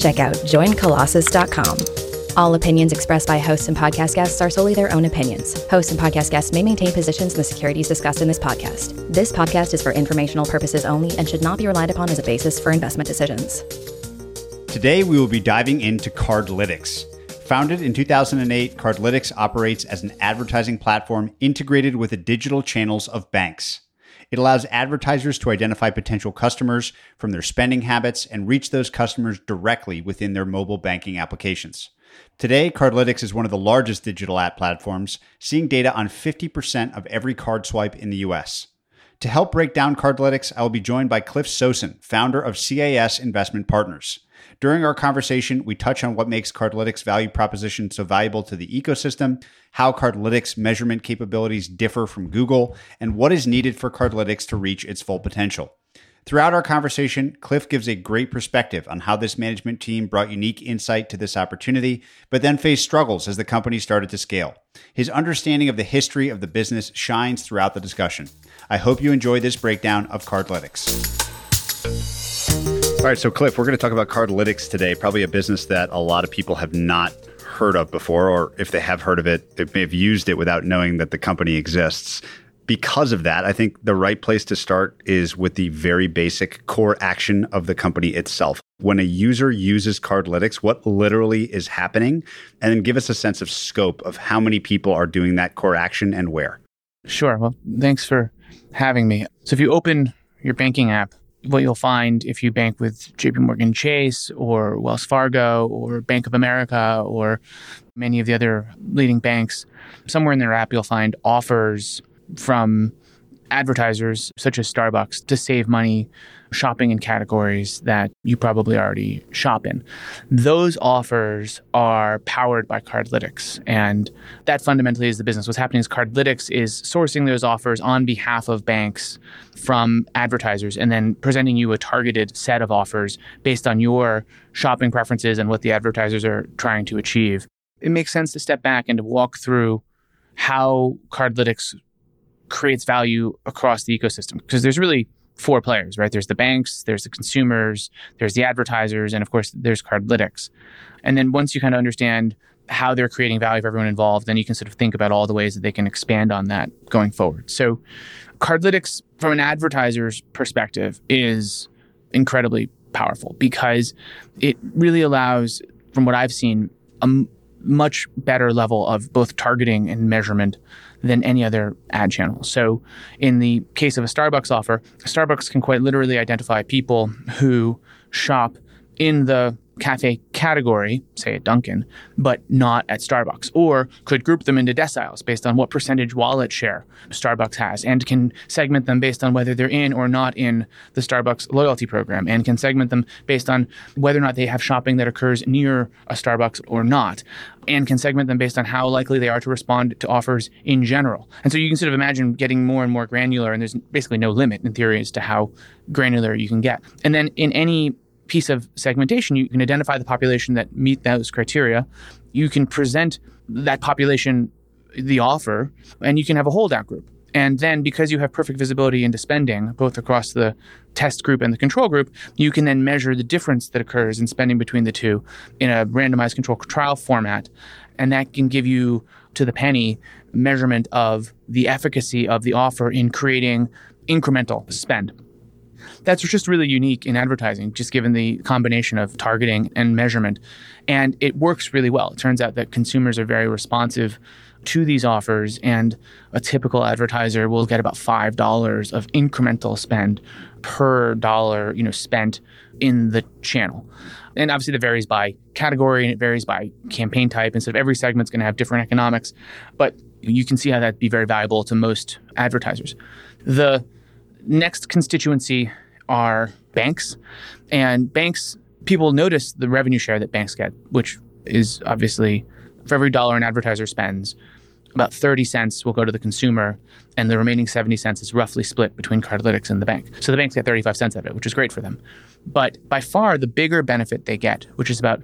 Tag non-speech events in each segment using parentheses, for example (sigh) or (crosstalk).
check out joincolossus.com. All opinions expressed by hosts and podcast guests are solely their own opinions. Hosts and podcast guests may maintain positions in the securities discussed in this podcast. This podcast is for informational purposes only and should not be relied upon as a basis for investment decisions. Today, we will be diving into Cardlytics. Founded in 2008, Cardlytics operates as an advertising platform integrated with the digital channels of banks. It allows advertisers to identify potential customers from their spending habits and reach those customers directly within their mobile banking applications. Today, Cardlytics is one of the largest digital ad platforms, seeing data on 50% of every card swipe in the US. To help break down Cardlytics, I will be joined by Cliff Sosin, founder of CAS Investment Partners. During our conversation, we touch on what makes Cardlytics' value proposition so valuable to the ecosystem, how Cardlytics' measurement capabilities differ from Google, and what is needed for Cardlytics to reach its full potential. Throughout our conversation, Cliff gives a great perspective on how this management team brought unique insight to this opportunity, but then faced struggles as the company started to scale. His understanding of the history of the business shines throughout the discussion. I hope you enjoy this breakdown of Cardlytics. All right, so Cliff, we're going to talk about Cardlytics today, probably a business that a lot of people have not heard of before, or if they have heard of it, they may have used it without knowing that the company exists. Because of that, I think the right place to start is with the very basic core action of the company itself. When a user uses Cardlytics, what literally is happening? And then give us a sense of scope of how many people are doing that core action and where. Sure. Well, thanks for having me. So if you open your banking app, what you'll find if you bank with JP Morgan Chase or Wells Fargo or Bank of America or many of the other leading banks, somewhere in their app you'll find offers from advertisers such as Starbucks to save money shopping in categories that you probably already shop in. Those offers are powered by Cardlytics. And that fundamentally is the business. What's happening is Cardlytics is sourcing those offers on behalf of banks from advertisers and then presenting you a targeted set of offers based on your shopping preferences and what the advertisers are trying to achieve. It makes sense to step back and to walk through how Cardlytics creates value across the ecosystem because there's really four players, right? There's the banks, there's the consumers, there's the advertisers, and of course, there's Cardlytics. And then once you kind of understand how they're creating value for everyone involved, then you can sort of think about all the ways that they can expand on that going forward. So, Cardlytics, from an advertiser's perspective, is incredibly powerful because it really allows, from what I've seen, a m- much better level of both targeting and measurement than any other ad channel. So, in the case of a Starbucks offer, Starbucks can quite literally identify people who shop in the cafe category, say at Dunkin', but not at Starbucks, or could group them into deciles based on what percentage wallet share Starbucks has, and can segment them based on whether they're in or not in the Starbucks loyalty program, and can segment them based on whether or not they have shopping that occurs near a Starbucks or not, and can segment them based on how likely they are to respond to offers in general. And so you can sort of imagine getting more and more granular, and there's basically no limit in theory as to how granular you can get. And then in any piece of segmentation, you can identify the population that meet those criteria. You can present that population the offer, and you can have a holdout group. And then, because you have perfect visibility into spending, both across the test group and the control group, you can then measure the difference that occurs in spending between the two in a randomized control trial format. And that can give you, to the penny, measurement of the efficacy of the offer in creating incremental spend that's just really unique in advertising, just given the combination of targeting and measurement. And it works really well. It turns out that consumers are very responsive to these offers, and a typical advertiser will get about five dollars of incremental spend per dollar, you know, spent in the channel. And obviously, that varies by category and it varies by campaign type. And so every segment's going to have different economics, but you can see how that'd be very valuable to most advertisers. The next constituency are banks, and banks people notice the revenue share that banks get, which is obviously for every dollar an advertiser spends, about 30 cents will go to the consumer, and the remaining 70 cents is roughly split between Cardlytics and the bank. So the banks get 35 cents of it, which is great for them. But by far, the bigger benefit they get, which is about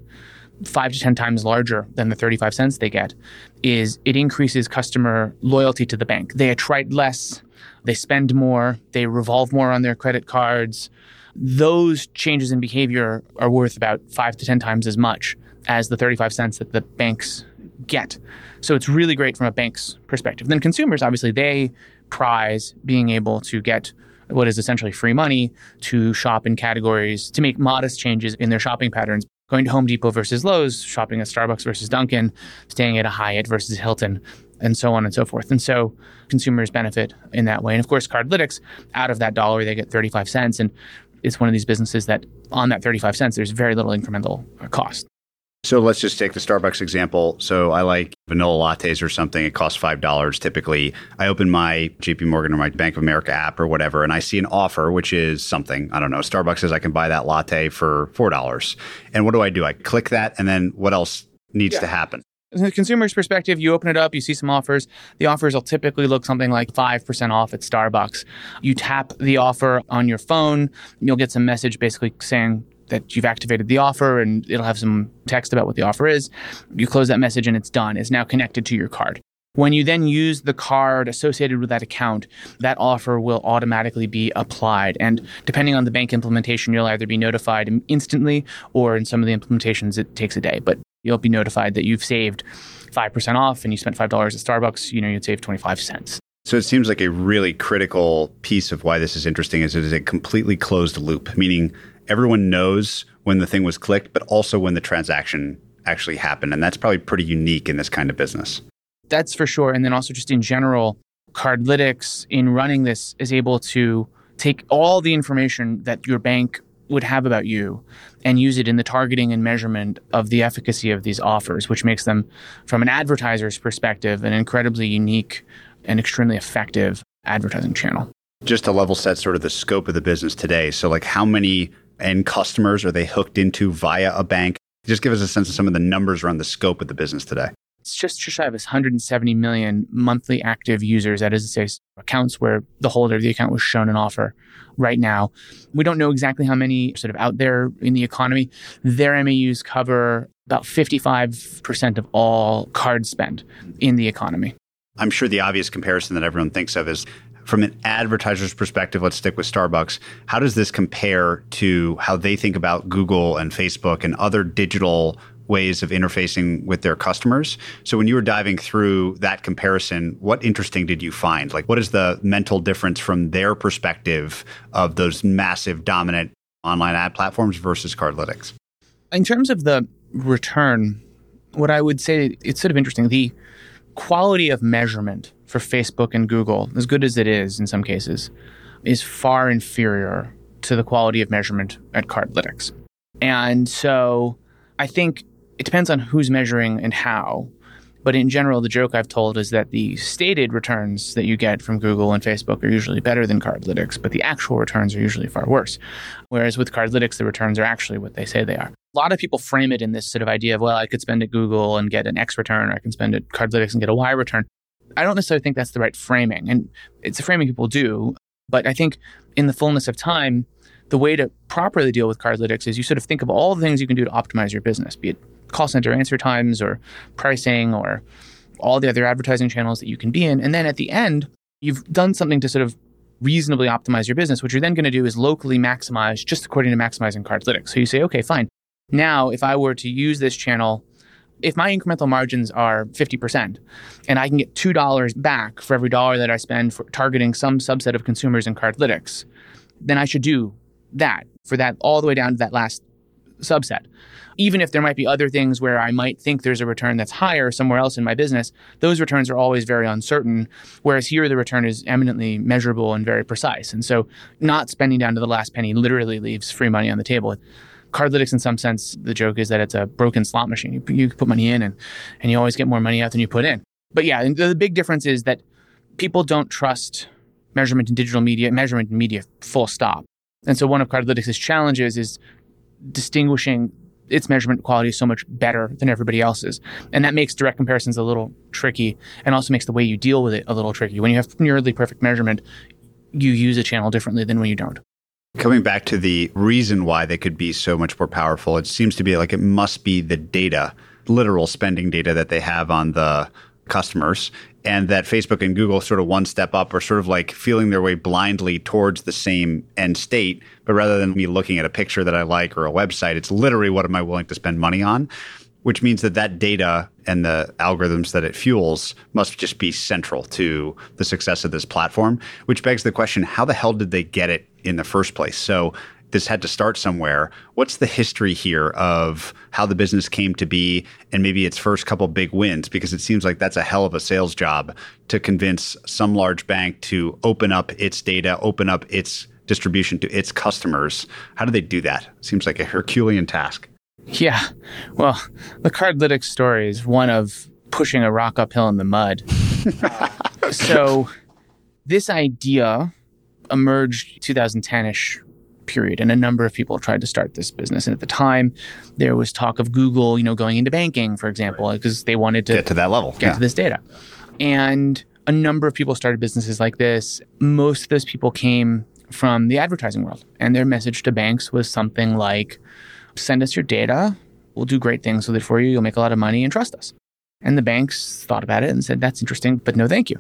five to 10 times larger than the 35 cents they get, is it increases customer loyalty to the bank. They attrite less, they spend more, they revolve more on their credit cards. Those changes in behavior are worth about five to 10 times as much as the 35 cents that the banks get. So it's really great from a bank's perspective. Then consumers, obviously, they prize being able to get what is essentially free money to shop in categories, to make modest changes in their shopping patterns. Going to Home Depot versus Lowe's, shopping at Starbucks versus Dunkin', staying at a Hyatt versus Hilton, and so on and so forth. And so consumers benefit in that way. And of course, Cardlytics, out of that dollar, they get 35 cents. And it's one of these businesses that on that 35 cents, there's very little incremental cost. So let's just take the Starbucks example. So I like vanilla lattes or something. It costs $5 typically. I open my JP Morgan or my Bank of America app or whatever, and I see an offer, which is something, I don't know, Starbucks says I can buy that latte for $4. And what do I do? I click that, and then what else needs yeah. to happen? The consumer's perspective, you open it up, you see some offers. The offers will typically look something like 5% off at Starbucks. You tap the offer on your phone, you'll get some message basically saying, that you've activated the offer and it'll have some text about what the offer is. You close that message and it's done. It's now connected to your card. When you then use the card associated with that account, that offer will automatically be applied. And depending on the bank implementation, you'll either be notified instantly or in some of the implementations, it takes a day. But you'll be notified that you've saved 5% off and you spent $5 at Starbucks, you know, you'd save 25 cents. So it seems like a really critical piece of why this is interesting is it is a completely closed loop, meaning everyone knows when the thing was clicked, but also when the transaction actually happened. And that's probably pretty unique in this kind of business. That's for sure. And then also just in general, Cardlytics in running this is able to take all the information that your bank would have about you and use it in the targeting and measurement of the efficacy of these offers, which makes them, from an advertiser's perspective, an incredibly unique and extremely effective advertising channel. Just to level set sort of the scope of the business today. So, like, how many end customers are they hooked into via a bank? Just give us a sense of some of the numbers around the scope of the business today. It's just shy of 170 million monthly active users. That is to say, accounts where the holder of the account was shown an offer right now. We don't know exactly how many sort of out there in the economy. Their MAUs cover about 55% of all card spend in the economy. I'm sure the obvious comparison that everyone thinks of is from an advertiser's perspective, let's stick with Starbucks. How does this compare to how they think about Google and Facebook and other digital ways of interfacing with their customers? So when you were diving through that comparison, what interesting did you find? Like what is the mental difference from their perspective of those massive dominant online ad platforms versus Cardlytics? In terms of the return, what I would say it's sort of interesting. The quality of measurement for Facebook and Google, as good as it is in some cases, is far inferior to the quality of measurement at Cardlytics. And so I think it depends on who's measuring and how. But in general, the joke I've told is that the stated returns that you get from Google and Facebook are usually better than Cardlytics, but the actual returns are usually far worse. Whereas with Cardlytics, the returns are actually what they say they are. A lot of people frame it in this sort of idea of, well, I could spend at Google and get an X return, or I can spend at Cardlytics and get a Y return. I don't necessarily think that's the right framing. And it's a framing people do. But I think in the fullness of time, the way to properly deal with Cardlytics is you sort of think of all the things you can do to optimize your business, be it call center answer times or pricing or all the other advertising channels that you can be in. And then at the end, you've done something to sort of reasonably optimize your business. What you're then going to do is locally maximize just according to maximizing Cardlytics. So you say, okay, fine. Now, if I were to use this channel if my incremental margins are 50% and I can get $2 back for every dollar that I spend for targeting some subset of consumers in Cardlytics, then I should do that for that all the way down to that last subset. Even if there might be other things where I might think there's a return that's higher somewhere else in my business, those returns are always very uncertain. Whereas here, the return is eminently measurable and very precise. And so, not spending down to the last penny literally leaves free money on the table. Cardlytics, in some sense, the joke is that it's a broken slot machine. You, you put money in and, and you always get more money out than you put in. But yeah, the, big difference is that people don't trust measurement in digital media, measurement in media, full stop. And so one of Cardlytics' challenges is distinguishing its measurement quality is so much better than everybody else's. And that makes direct comparisons a little tricky and also makes the way you deal with it a little tricky. When you have nearly perfect measurement, you use a channel differently than when you don't. Coming back to the reason why they could be so much more powerful, it seems to be like it must be the data, literal spending data that they have on the customers and that Facebook and Google sort of one step up are sort of like feeling their way blindly towards the same end state. But rather than me looking at a picture that I like or a website, it's literally what am I willing to spend money on? Which means that that data and the algorithms that it fuels must just be central to the success of this platform, which begs the question how the hell did they get it in the first place? So this had to start somewhere. What's the history here of how the business came to be and maybe its first couple big wins? Because it seems like that's a hell of a sales job to convince some large bank to open up its data, open up its distribution to its customers. How do they do that? Seems like a Herculean task. Yeah. Well, the Cardlytics story is one of pushing a rock uphill in the mud. (laughs) so this idea emerged 2010ish period. And a number of people tried to start this business. And at the time, there was talk of Google, you know, going into banking, for example, because they wanted to get to that level, get yeah. to this data. And a number of people started businesses like this. Most of those people came from the advertising world. And their message to banks was something like send us your data. We'll do great things with it for you. You'll make a lot of money and trust us. And the banks thought about it and said, that's interesting, but no, thank you.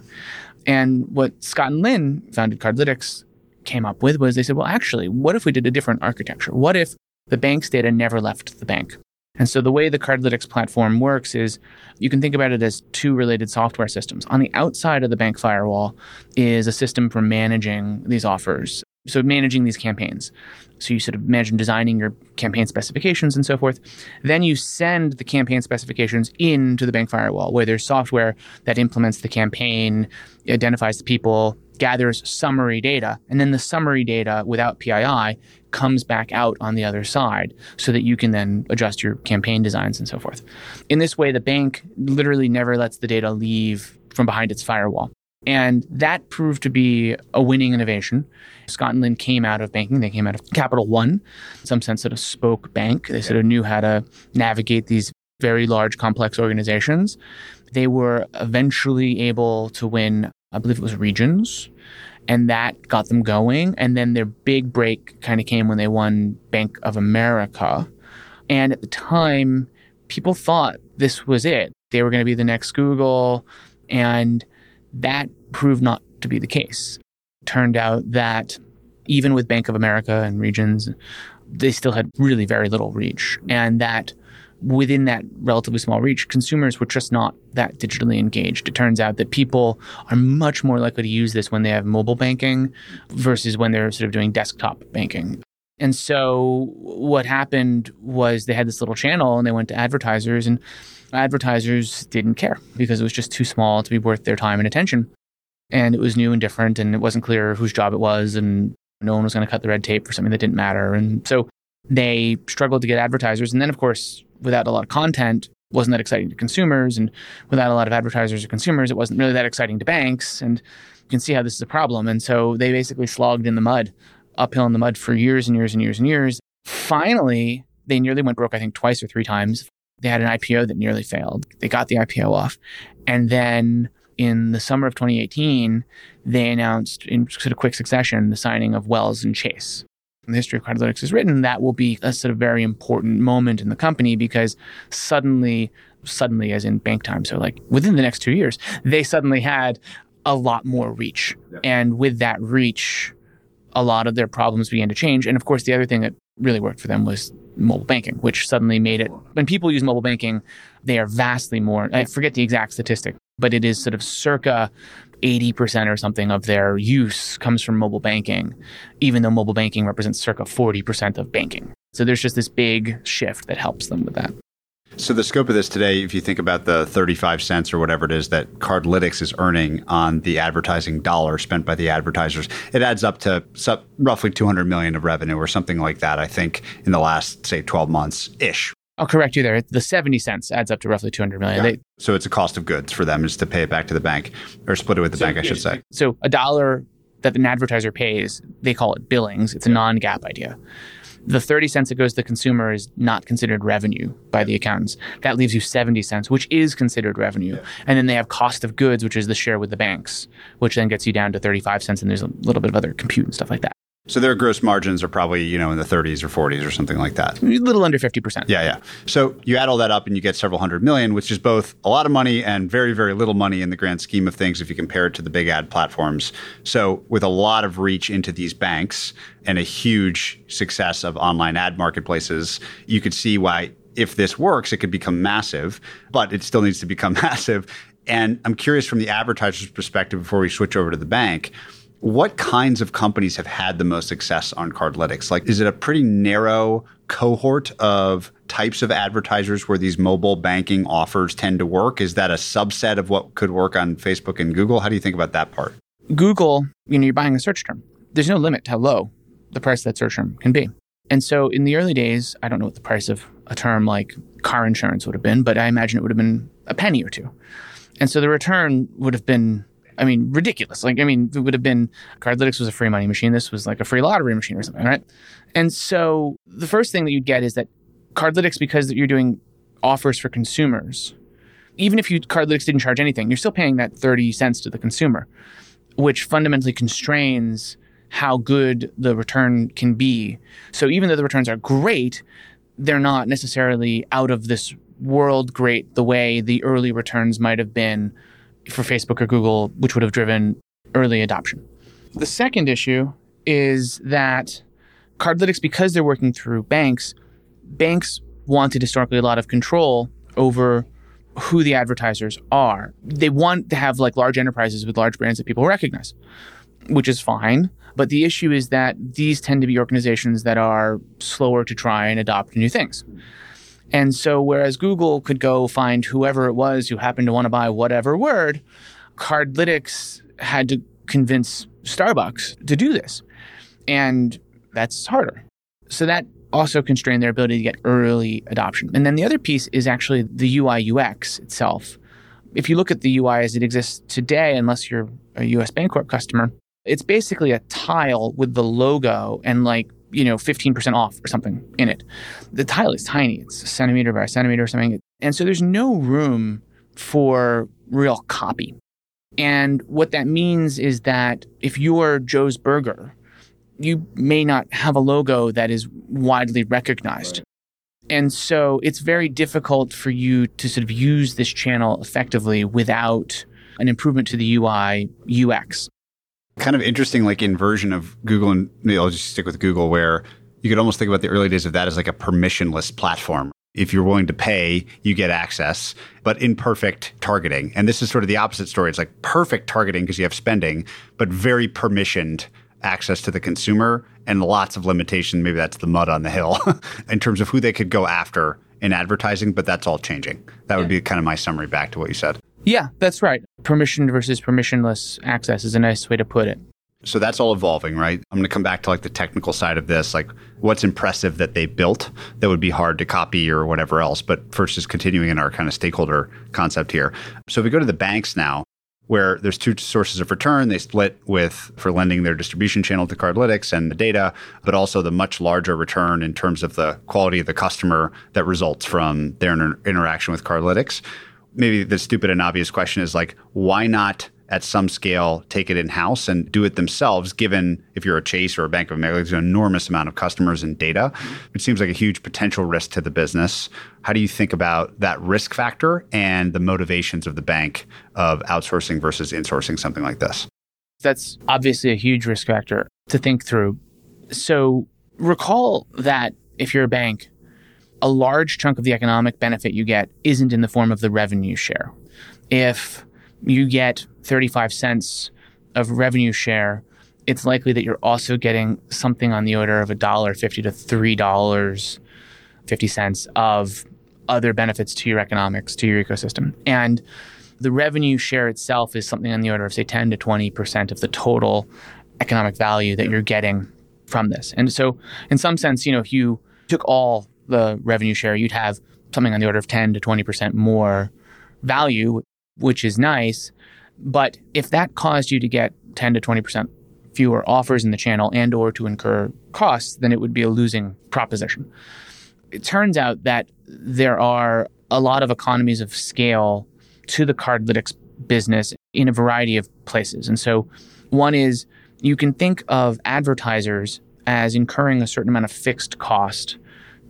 And what Scott and Lynne founded Cardlytics came up with was they said, well, actually, what if we did a different architecture? What if the bank's data never left the bank? And so the way the Cardlytics platform works is you can think about it as two related software systems. On the outside of the bank firewall is a system for managing these offers. So managing these campaigns. So you sort of imagine designing your campaign specifications and so forth. Then you send the campaign specifications into the bank firewall where there's software that implements the campaign, identifies the people, gathers summary data, and then the summary data without PII comes back out on the other side so that you can then adjust your campaign designs and so forth. In this way, the bank literally never lets the data leave from behind its firewall. And that proved to be a winning innovation. Scott and Lynne came out of banking. They came out of Capital One, in some sense, sort of spoke bank. They sort of knew how to navigate these very large, complex organizations. They were eventually able to win I believe it was Regions, and that got them going. And then their big break kind of came when they won Bank of America. And at the time, people thought this was it. They were going to be the next Google. And that proved not to be the case. Turned out that even with Bank of America and Regions, they still had really very little reach. And that within that relatively small reach, consumers were just not that digitally engaged. It turns out that people are much more likely to use this when they have mobile banking versus when they're sort of doing desktop banking. And so what happened was they had this little channel and they went to advertisers and advertisers didn't care because it was just too small to be worth their time and attention. And it was new and different and it wasn't clear whose job it was and no one was going to cut the red tape for something that didn't matter. And so they struggled to get advertisers. And then, of course, without a lot of content, wasn't that exciting to consumers. And without a lot of advertisers or consumers, it wasn't really that exciting to banks. And you can see how this is a problem. And so they basically slogged in the mud, uphill in the mud for years and years and years and years. Finally, they nearly went broke, I think, twice or three times. They had an IPO that nearly failed. They got the IPO off. And then in the summer of 2018, they announced in sort of quick succession the signing of Wells and Chase the history of Cardlytics is written, that will be a sort of very important moment in the company because suddenly, suddenly as in bank time, so like within the next two years, they suddenly had a lot more reach. Yeah. And with that reach, a lot of their problems began to change. And of course, the other thing that really worked for them was mobile banking, which suddenly made it when people use mobile banking, they are vastly more, I forget the exact statistic, but it is sort of circa 80% or something of their use comes from mobile banking, even though mobile banking represents circa 40% of banking. So there's just this big shift that helps them with that. So the scope of this today, if you think about the 35 cents or whatever it is that Cardlytics is earning on the advertising dollar spent by the advertisers, it adds up to roughly 200 million of revenue or something like that, I think, in the last, say, 12 months ish, I'll correct you there. The 70 cents adds up to roughly 200 million. Yeah. They, so it's a cost of goods for them is to pay it back to the bank or split it with the so, bank, I should say. So a dollar that an advertiser pays, they call it billings. It's a non-GAAP idea. the 30 cents that goes to the consumer is not considered revenue by the accountants. That leaves you 70 cents, which is considered revenue. Yeah. And then they have cost of goods, which is the share with the banks, which then gets you down to 35 cents. And there's a little bit of other compute and stuff like that. So their gross margins are probably, you know, in the 30s or 40s or something like that. A little under 50%. Yeah, yeah. So you add all that up and you get several hundred million, which is both a lot of money and very, very little money in the grand scheme of things if you compare it to the big ad platforms. So with a lot of reach into these banks and a huge success of online ad marketplaces, you could see why if this works, it could become massive, but it still needs to become (laughs) massive. And I'm curious from the advertiser's perspective before we switch over to the bank what kinds of companies have had the most success on Cardlytics? Like, is it a pretty narrow cohort of types of advertisers where these mobile banking offers tend to work? Is that a subset of what could work on Facebook and Google? How do you think about that part? Google, you know, you're buying a search term. There's no limit to how low the price of that search term can be. And so in the early days, I don't know what the price of a term like car insurance would have been, but I imagine it would have been a penny or two. And so the return would have been I mean, ridiculous. Like, I mean, it would have been Cardlytics was a free money machine. This was like a free lottery machine or something, right? And so the first thing that you'd get is that Cardlytics, because you're doing offers for consumers, even if you Cardlytics didn't charge anything, you're still paying that 30 cents to the consumer, which fundamentally constrains how good the return can be. So even though the returns are great, they're not necessarily out of this world great the way the early returns might have been for Facebook or Google, which would have driven early adoption. The second issue is that Cardlytics, because they're working through banks, banks wanted historically a lot of control over who the advertisers are. They want to have like large enterprises with large brands that people recognize, which is fine. But the issue is that these tend to be organizations that are slower to try and adopt new things. And so, whereas Google could go find whoever it was who happened to want to buy whatever word, Cardlytics had to convince Starbucks to do this. And that's harder. So, that also constrained their ability to get early adoption. And then the other piece is actually the UI UX itself. If you look at the UI as it exists today, unless you're a US Bancorp customer, it's basically a tile with the logo and like you know, 15% off or something in it. The tile is tiny. It's a centimeter by a centimeter or something. And so there's no room for real copy. And what that means is that if you're Joe's Burger, you may not have a logo that is widely recognized. Right. And so it's very difficult for you to sort of use this channel effectively without an improvement to the UI UX kind of interesting like inversion of Google and maybe I'll just stick with Google where you could almost think about the early days of that as like a permissionless platform. If you're willing to pay, you get access, but imperfect targeting. And this is sort of the opposite story. It's like perfect targeting because you have spending, but very permissioned access to the consumer and lots of limitation. Maybe that's the mud on the hill (laughs) in terms of who they could go after in advertising, but that's all changing. That would be kind of my summary back to what you said. Yeah, that's right. Permission versus permissionless access is a nice way to put it. So that's all evolving, right? I'm going to come back to like the technical side of this, like what's impressive that they built that would be hard to copy or whatever else. But first, just continuing in our kind of stakeholder concept here. So if we go to the banks now, where there's two sources of return. They split with for lending their distribution channel to Cardlytics and the data, but also the much larger return in terms of the quality of the customer that results from their inter- interaction with Cardlytics maybe the stupid and obvious question is like, why not at some scale take it in house and do it themselves, given if you're a Chase or a Bank of America, there's an enormous amount of customers and data. It seems like a huge potential risk to the business. How do you think about that risk factor and the motivations of the bank of outsourcing versus insourcing something like this? That's obviously a huge risk factor to think through. So recall that if you're a bank, a large chunk of the economic benefit you get isn't in the form of the revenue share. If you get 35 cents of revenue share, it's likely that you're also getting something on the order of $1.50 to $3.50 of other benefits to your economics, to your ecosystem. And the revenue share itself is something on the order of, say, 10 to 20% of the total economic value that you're getting from this. And so, in some sense, you know, if you took all the revenue share, you'd have something on the order of 10 to 20% more value, which is nice. But if that caused you to get 10 to 20% fewer offers in the channel and or to incur costs, then it would be a losing proposition. It turns out that there are a lot of economies of scale to the Cardlytics business in a variety of places. And so one is you can think of advertisers as incurring a certain amount of fixed cost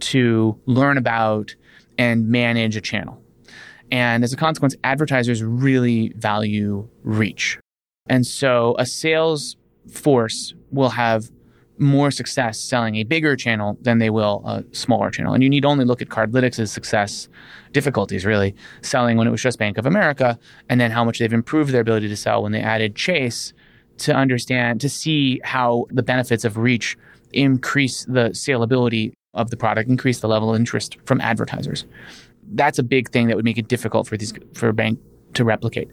to learn about and manage a channel. And as a consequence, advertisers really value reach. And so a sales force will have more success selling a bigger channel than they will a smaller channel. And you need only look at Cardlytics' success difficulties, really, selling when it was just Bank of America, and then how much they've improved their ability to sell when they added Chase to understand, to see how the benefits of reach increase the saleability of the product, increase the level of interest from advertisers. That's a big thing that would make it difficult for these for a bank to replicate.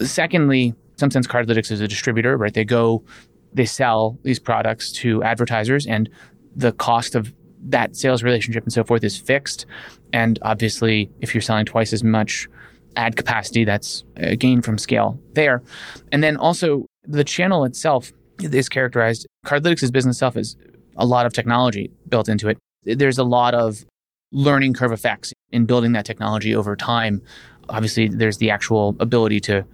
Secondly, some sense Cardlytics is a distributor, right? They go, they sell these products to advertisers, and the cost of that sales relationship and so forth is fixed. And obviously, if you're selling twice as much ad capacity, that's a gain from scale there. And then also, the channel itself is characterized, Cardlytics' business itself is a lot of technology built into it. There's a lot of learning curve effects in building that technology over time. Obviously, there's the actual ability to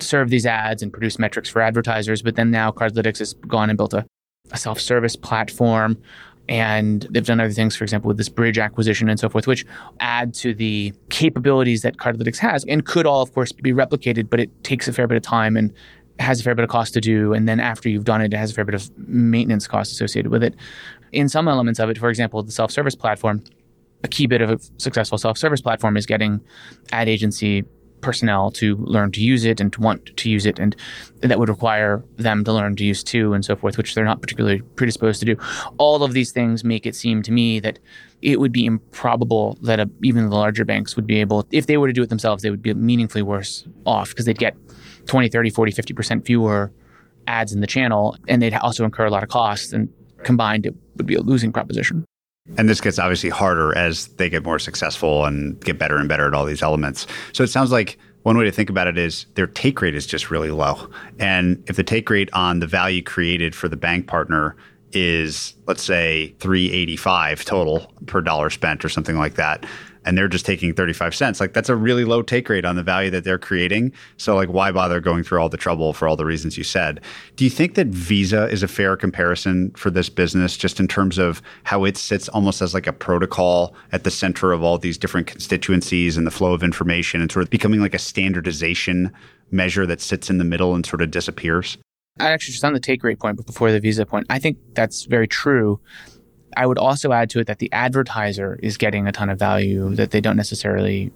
serve these ads and produce metrics for advertisers, but then now Cardlytics has gone and built a, a self service platform. And they've done other things, for example, with this Bridg acquisition and so forth, which add to the capabilities that Cardlytics has and could all, of course, be replicated, but it takes a fair bit of time and has a fair bit of cost to do. And then after you've done it, it has a fair bit of maintenance cost associated with it. In some elements of it, for example, the self service platform, a key bit of a successful self service platform is getting ad agency personnel to learn to use it and to want to use it. And that would require them to learn to use too and so forth, which they're not particularly predisposed to do. All of these things make it seem to me that it would be improbable that a, even the larger banks would be able, if they were to do it themselves, they would be meaningfully worse off because they'd get 20, 30, 40, 50% fewer ads in the channel, and they'd also incur a lot of costs. And combined, it would be a losing proposition. And this gets obviously harder as they get more successful and get better and better at all these elements. So it sounds like one way to think about it is their take rate is just really low. And if the take rate on the value created for the bank partner is, let's say, 385 total per dollar spent or something like that, and they're just taking 35 cents. Like that's a really low take rate on the value that they're creating. So like why bother going through all the trouble for all the reasons you said? Do you think that Visa is a fair comparison for this business just in terms of how it sits almost as like a protocol at the center of all these different constituencies and the flow of information and sort of becoming like a standardization measure that sits in the middle and sort of disappears? I actually just on the take rate point, but before the Visa point, I think that's very true. I would also add to it that the advertiser is getting a ton of value that they don't necessarily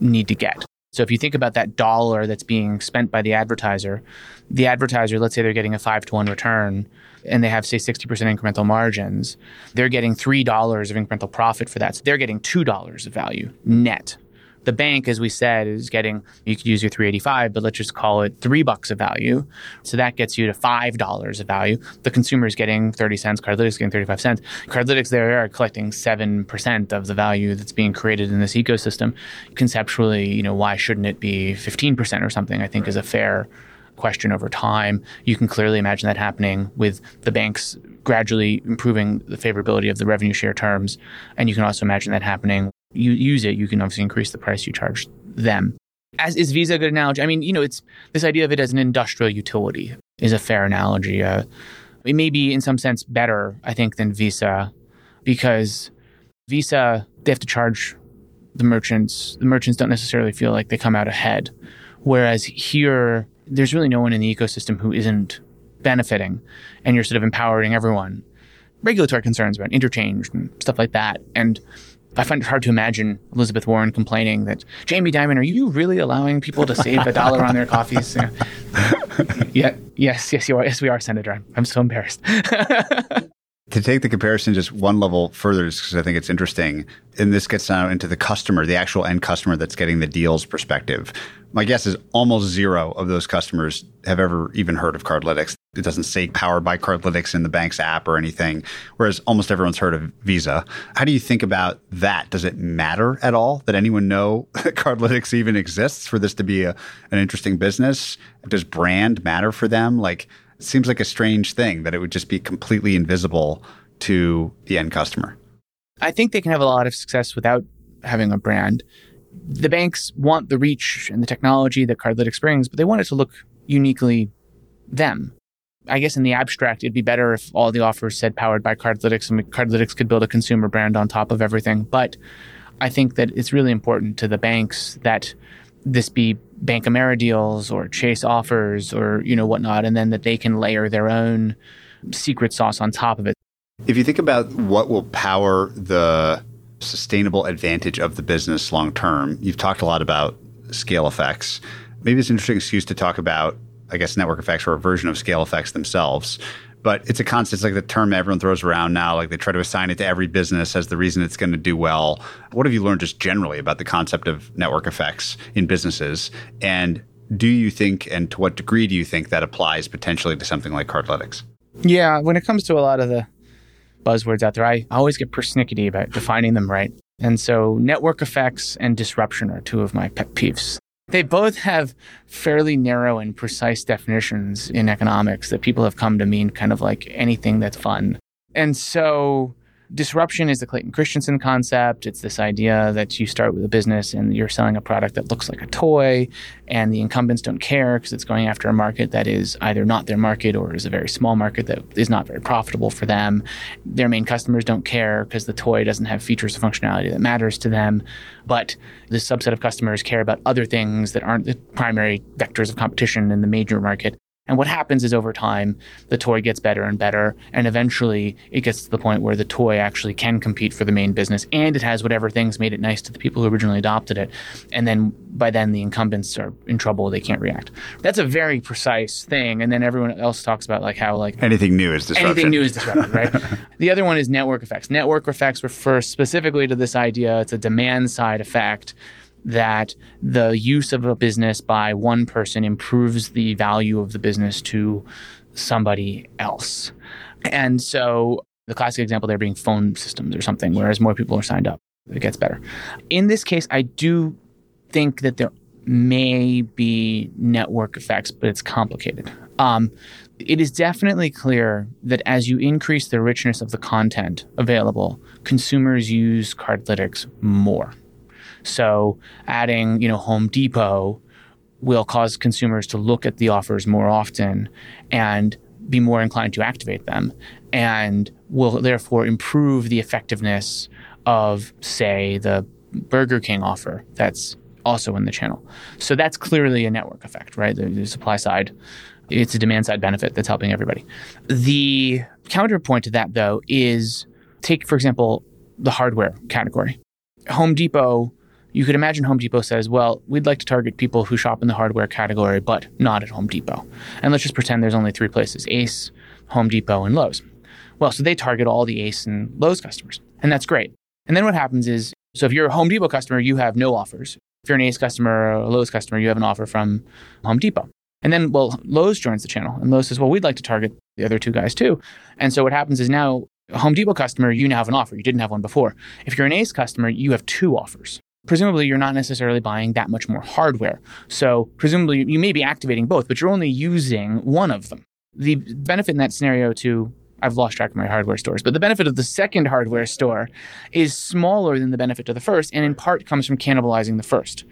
need to get. So if you think about that dollar that's being spent by the advertiser, the advertiser, let's say they're getting a five to one return and they have, say, 60% incremental margins, they're getting $3 of incremental profit for that. So they're getting $2 of value net the bank, as we said, is getting, you could use your 385, but let's just call it three bucks of value. So that gets you to $5 of value. The consumer is getting 30 cents, Cardlytics is getting 35 cents. Cardlytics, they are collecting 7% of the value that's being created in this ecosystem. Conceptually, you know, why shouldn't it be 15% or something, I think is a fair question over time. You can clearly imagine that happening with the banks gradually improving the favorability of the revenue share terms. And you can also imagine that happening you use it, you can obviously increase the price you charge them. As is Visa a good analogy? I mean, you know, it's this idea of it as an industrial utility is a fair analogy. Uh, it may be in some sense better, I think, than Visa because Visa they have to charge the merchants. The merchants don't necessarily feel like they come out ahead, whereas here there's really no one in the ecosystem who isn't benefiting, and you're sort of empowering everyone. Regulatory concerns about interchange and stuff like that, and I find it hard to imagine Elizabeth Warren complaining that Jamie Dimon, are you really allowing people to save a dollar on their coffees? (laughs) yeah, yes, yes, you are. Yes, we are, Senator. I'm so embarrassed. (laughs) to take the comparison just one level further, because I think it's interesting, and this gets now into the customer, the actual end customer that's getting the deals perspective. My guess is almost zero of those customers have ever even heard of Cardlytics. It doesn't say powered by Cardlytics in the bank's app or anything, whereas almost everyone's heard of Visa. How do you think about that? Does it matter at all that anyone know (laughs) that Cardlytics even exists for this to be a, an interesting business? Does brand matter for them? Like, seems like a strange thing that it would just be completely invisible to the end customer. I think they can have a lot of success without having a brand. The banks want the reach and the technology that Cardlytics brings, but they want it to look uniquely them. I guess in the abstract, it'd be better if all the offers said powered by Cardlytics and Cardlytics could build a consumer brand on top of everything. But I think that it's really important to the banks that this be Bank AmeriDeals or Chase offers or you know whatnot, and then that they can layer their own secret sauce on top of it. If you think about what will power the sustainable advantage of the business long term, you've talked a lot about scale effects. Maybe it's an interesting excuse to talk about, I guess, network effects or a version of scale effects themselves. But it's a constant, it's like the term everyone throws around now. Like they try to assign it to every business as the reason it's going to do well. What have you learned just generally about the concept of network effects in businesses? And do you think, and to what degree do you think that applies potentially to something like Cardlytics? Yeah, when it comes to a lot of the buzzwords out there. I always get persnickety about defining them right. And so network effects and disruption are two of my pet peeves. They both have fairly narrow and precise definitions in economics that people have come to mean kind of like anything that's fun. And so disruption is the Clayton Christensen concept. It's this idea that you start with a business and you're selling a product that looks like a toy, and the incumbents don't care because it's going after a market that is either not their market or is a very small market that is not very profitable for them. Their main customers don't care because the toy doesn't have features or functionality that matters to them. But this subset of customers care about other things that aren't the primary vectors of competition in the major market. And what happens is over time, the toy gets better and better. And eventually, it gets to the point where the toy actually can compete for the main business and it has whatever things made it nice to the people who originally adopted it. And then by then, the incumbents are in trouble. They can't react. That's a very precise thing. And then everyone else talks about like how, like, anything new is disruption. Anything new is disruption, right? (laughs) the other one is network effects. Network effects refer specifically to this idea it's a demand side effect that the use of a business by one person improves the value of the business to somebody else. And so the classic example there being phone systems or something, whereas more people are signed up, it gets better. In this case, I do think that there may be network effects, but it's complicated. Um, it is definitely clear that as you increase the richness of the content available, consumers use Cardlytics more. So adding, you know, Home Depot will cause consumers to look at the offers more often and be more inclined to activate them and will therefore improve the effectiveness of say the Burger King offer that's also in the channel. So that's clearly a network effect, right? The, the supply side it's a demand side benefit that's helping everybody. The counterpoint to that though is take for example the hardware category. Home Depot you could imagine Home Depot says, well, we'd like to target people who shop in the hardware category, but not at Home Depot. And let's just pretend there's only three places Ace, Home Depot, and Lowe's. Well, so they target all the Ace and Lowe's customers. And that's great. And then what happens is, so if you're a Home Depot customer, you have no offers. If you're an Ace customer or a Lowe's customer, you have an offer from Home Depot. And then, well, Lowe's joins the channel. And Lowe's says, well, we'd like to target the other two guys too. And so what happens is now, Home Depot customer, you now have an offer. You didn't have one before. If you're an Ace customer, you have two offers presumably you're not necessarily buying that much more hardware. So presumably you may be activating both, but you're only using one of them. The benefit in that scenario to I've lost track of my hardware stores, but the benefit of the second hardware store is smaller than the benefit of the first, and in part comes from cannibalizing the first.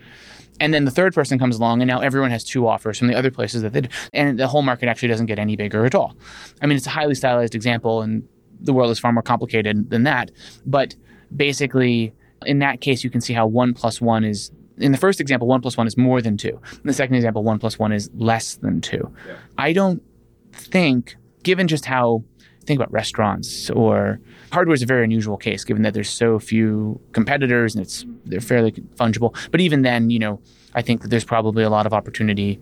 And then the third person comes along, and now everyone has two offers from the other places that they did. And the whole market actually doesn't get any bigger at all. I mean, it's a highly stylized example, and the world is far more complicated than that. But basically, in that case, you can see how one plus one is in the first example, one plus one is more than two. In the second example, one plus one is less than two. Yeah. I don't think, given just how think about restaurants or hardware is a very unusual case, given that there's so few competitors and it's they're fairly fungible. But even then, you know, I think that there's probably a lot of opportunity.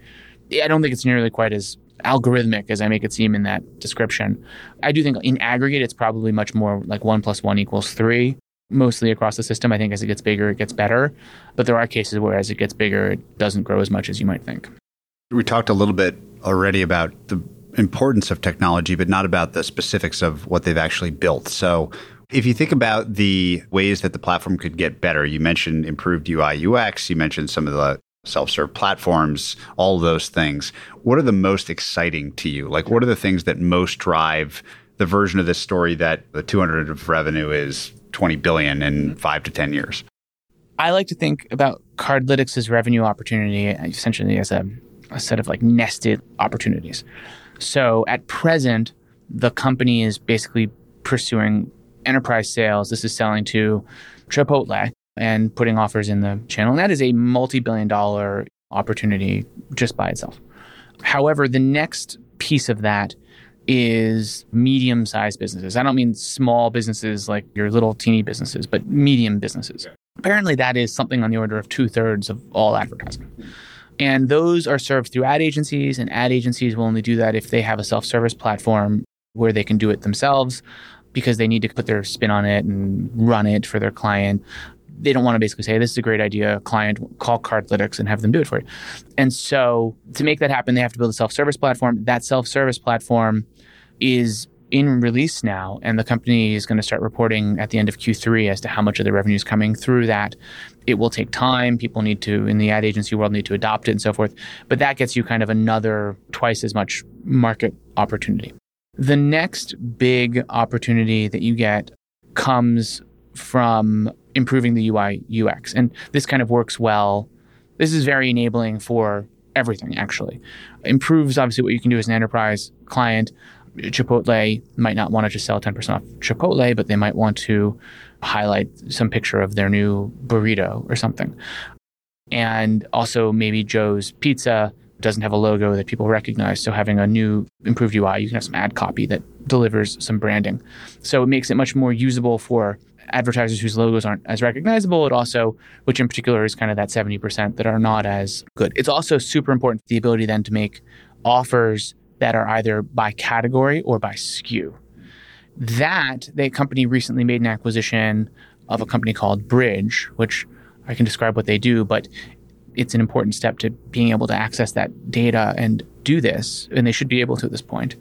I don't think it's nearly quite as algorithmic as I make it seem in that description. I do think in aggregate, it's probably much more like one plus one equals three mostly across the system. I think as it gets bigger, it gets better. But there are cases where as it gets bigger, it doesn't grow as much as you might think. We talked a little bit already about the importance of technology, but not about the specifics of what they've actually built. So if you think about the ways that the platform could get better, you mentioned improved UI UX, you mentioned some of the self serve platforms, all those things. What are the most exciting to you? Like, what are the things that most drive the version of this story that the 200 of revenue is 20 billion in mm-hmm. five to 10 years? I like to think about Cardlytics' revenue opportunity essentially as a, a set of like nested opportunities. So at present, the company is basically pursuing enterprise sales. This is selling to Chipotle and putting offers in the channel. And that is a multi billion dollar opportunity just by itself. However, the next piece of that is medium sized businesses. I don't mean small businesses like your little teeny businesses, but medium businesses. Apparently, that is something on the order of two thirds of all advertising. And those are served through ad agencies, and ad agencies will only do that if they have a self service platform where they can do it themselves because they need to put their spin on it and run it for their client. They don't want to basically say, This is a great idea, client, call Cardlytics and have them do it for you. And so to make that happen, they have to build a self service platform. That self service platform is in release now, and the company is going to start reporting at the end of Q3 as to how much of the revenue is coming through that. It will take time. People need to, in the ad agency world, need to adopt it and so forth. But that gets you kind of another twice as much market opportunity. The next big opportunity that you get comes from improving the UI UX. And this kind of works well. This is very enabling for everything, actually. Improves obviously what you can do as an enterprise client Chipotle might not want to just sell 10% off Chipotle, but they might want to highlight some picture of their new burrito or something. And also, maybe Joe's Pizza doesn't have a logo that people recognize. So, having a new improved UI, you can have some ad copy that delivers some branding. So, it makes it much more usable for advertisers whose logos aren't as recognizable. It also, which in particular is kind of that 70% that are not as good. It's also super important the ability then to make offers that are either by category or by SKU. That the company recently made an acquisition of a company called Bridg, which I can describe what they do, but it's an important step to being able to access that data and do this, and they should be able to at this point.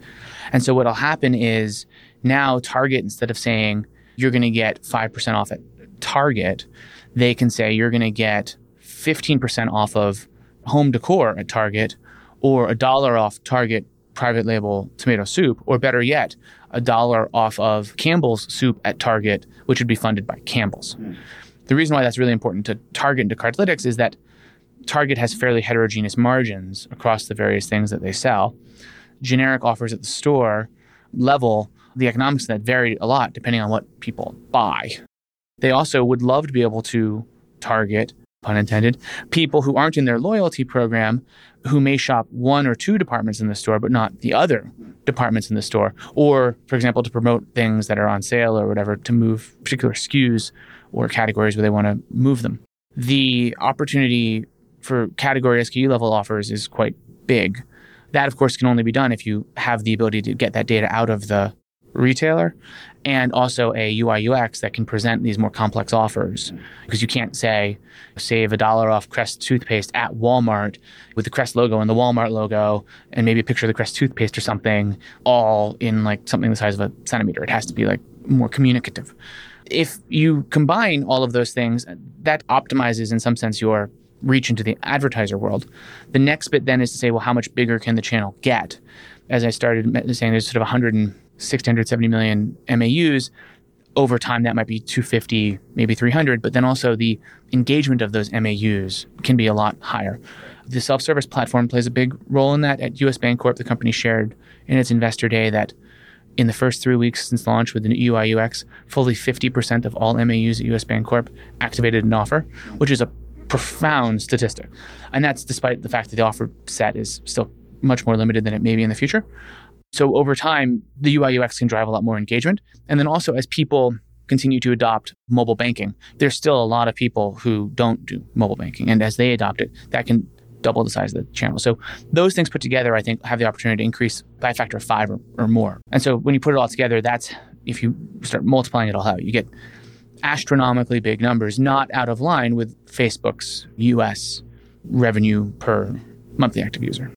And so what'll happen is now Target, instead of saying you're going to get 5% off at Target, they can say you're going to get 15% off of home decor at Target or a dollar off Target private label tomato soup, or better yet, a dollar off of Campbell's soup at Target, which would be funded by Campbell's. Mm. The reason why that's really important to Target and to Cardlytics is that Target has fairly heterogeneous margins across the various things that they sell. Generic offers at the store level, the economics of that vary a lot depending on what people buy. They also would love to be able to target pun intended, people who aren't in their loyalty program who may shop one or two departments in the store, but not the other departments in the store. Or, for example, to promote things that are on sale or whatever to move particular SKUs or categories where they want to move them. The opportunity for category SKU level offers is quite big. That, of course, can only be done if you have the ability to get that data out of the retailer and also a UI UX that can present these more complex offers. Because you can't say, save a dollar off Crest toothpaste at Walmart with the Crest logo and the Walmart logo and maybe a picture of the Crest toothpaste or something, all in like something the size of a centimeter. It has to be like more communicative. If you combine all of those things, that optimizes in some sense your reach into the advertiser world. The next bit then is to say, well, how much bigger can the channel get? As I started saying, there's sort of 100 and 670 million MAUs. Over time, that might be 250, maybe 300, but then also the engagement of those MAUs can be a lot higher. The self service platform plays a big role in that. At US Bancorp, the company shared in its investor day that in the first three weeks since launch with the UI UX, fully 50% of all MAUs at US Bancorp activated an offer, which is a profound statistic. And that's despite the fact that the offer set is still much more limited than it may be in the future. So over time, the UI UX can drive a lot more engagement. And then also as people continue to adopt mobile banking, there's still a lot of people who don't do mobile banking. And as they adopt it, that can double the size of the channel. So those things put together, I think, have the opportunity to increase by a factor of five or, or more. And so when you put it all together, that's if you start multiplying it all out, you get astronomically big numbers, not out of line with Facebook's US revenue per monthly active user.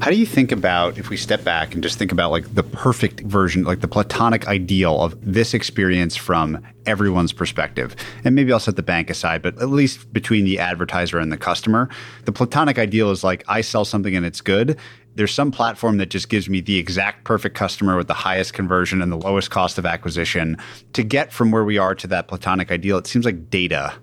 How do you think about if we step back and just think about like the perfect version, like the platonic ideal of this experience from everyone's perspective? And maybe I'll set the bank aside, but at least between the advertiser and the customer, the platonic ideal is like I sell something and it's good. There's some platform that just gives me the exact perfect customer with the highest conversion and the lowest cost of acquisition. To get from where we are to that platonic ideal, it seems like data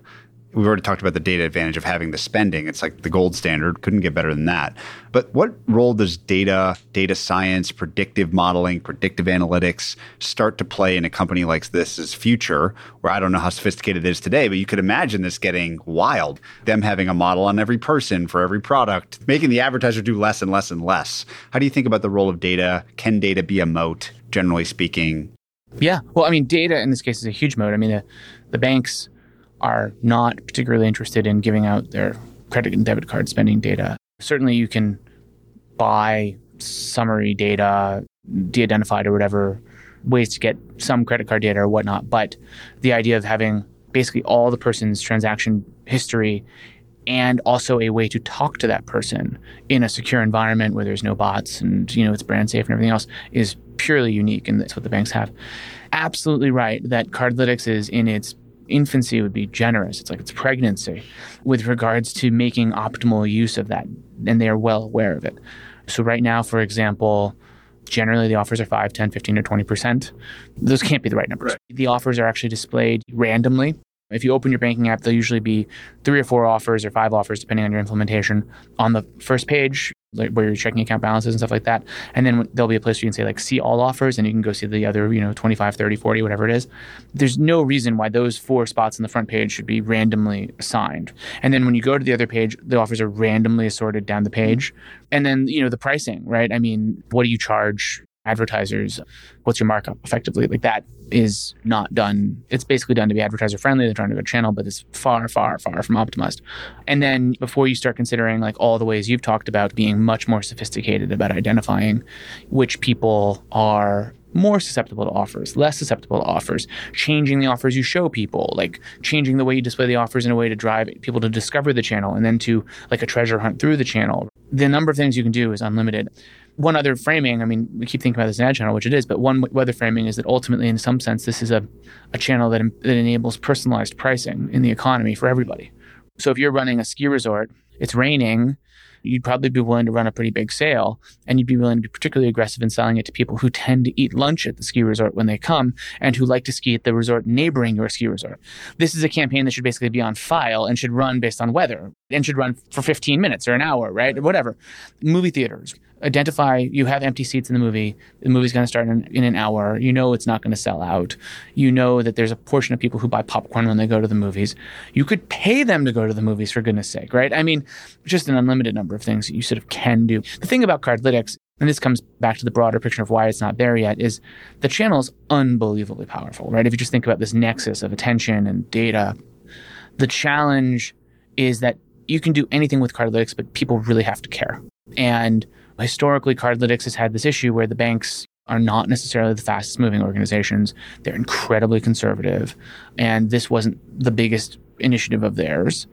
we've already talked about the data advantage of having the spending. It's like the gold standard. Couldn't get better than that. But what role does data, data science, predictive modeling, predictive analytics start to play in a company like this future, where I don't know how sophisticated it is today, but you could imagine this getting wild. Them having a model on every person for every product, making the advertiser do less and less and less. How do you think about the role of data? Can data be a moat, generally speaking? Yeah. Well, I mean, data in this case is a huge moat. I mean, the, the banks are not particularly interested in giving out their credit and debit card spending data. Certainly, you can buy summary data, de identified or whatever ways to get some credit card data or whatnot. But the idea of having basically all the person's transaction history and also a way to talk to that person in a secure environment where there's no bots and you know it's brand safe and everything else is purely unique and that's what the banks have absolutely right that cardlytics is in its infancy would be generous. It's like it's pregnancy with regards to making optimal use of that. And they are well aware of it. So, right now, for example, generally the offers are 5, 10, 15, or 20%. Those can't be the right numbers. Right. The offers are actually displayed randomly. If you open your banking app, there'll usually be three or four offers or five offers, depending on your implementation. On the first page, like where your checking account balances and stuff like that. And then there'll be a place where you can say like see all offers and you can go see the other, you know, 25, 30, 40, whatever it is. There's no reason why those four spots in the front page should be randomly assigned. And then when you go to the other page, the offers are randomly assorted down the mm-hmm. page. And then, you know, the pricing, right? I mean, what do you charge advertisers what's your markup effectively like that is not done. It's basically done to be advertiser friendly. They're trying to go channel but it's far far far from optimized. And then before you start considering like all the ways you've talked about being much more sophisticated about identifying which people are more susceptible to offers, less susceptible to offers, changing the offers you show people, like changing the way you display the offers in a way to drive people to discover the channel and then to like a treasure hunt through the channel. The number of things you can do is unlimited one other framing, I mean, we keep thinking about this an ad channel, which it is, but one other framing is that ultimately, in some sense, this is a, a channel that, that enables personalized pricing in the economy for everybody. So if you're running a ski resort, it's raining, you'd probably be willing to run a pretty big sale and you'd be willing to be particularly aggressive in selling it to people who tend to eat lunch at the ski resort when they come and who like to ski at the resort neighboring your ski resort. This is a campaign that should basically be on file and should run based on weather and should run for 15 minutes or an hour, right? Or whatever. Movie theaters identify you have empty seats in the movie the movie's going to start in, in, an hour you know it's not going to sell out you know that there's a portion of people who buy popcorn when they go to the movies you could pay them to go to the movies for goodness sake right? I mean just an unlimited number of things that you sort of can do. The thing about cardlytics and this comes back to the broader picture of why it's not there yet is the channel is unbelievably powerful right? If you just think about this nexus of attention and data the challenge is that you can do anything with cardlytics but people really have to care. And historically, Cardlytics has had this issue where the banks are not necessarily the fastest moving organizations. They're incredibly conservative. And this wasn't the biggest initiative of theirs.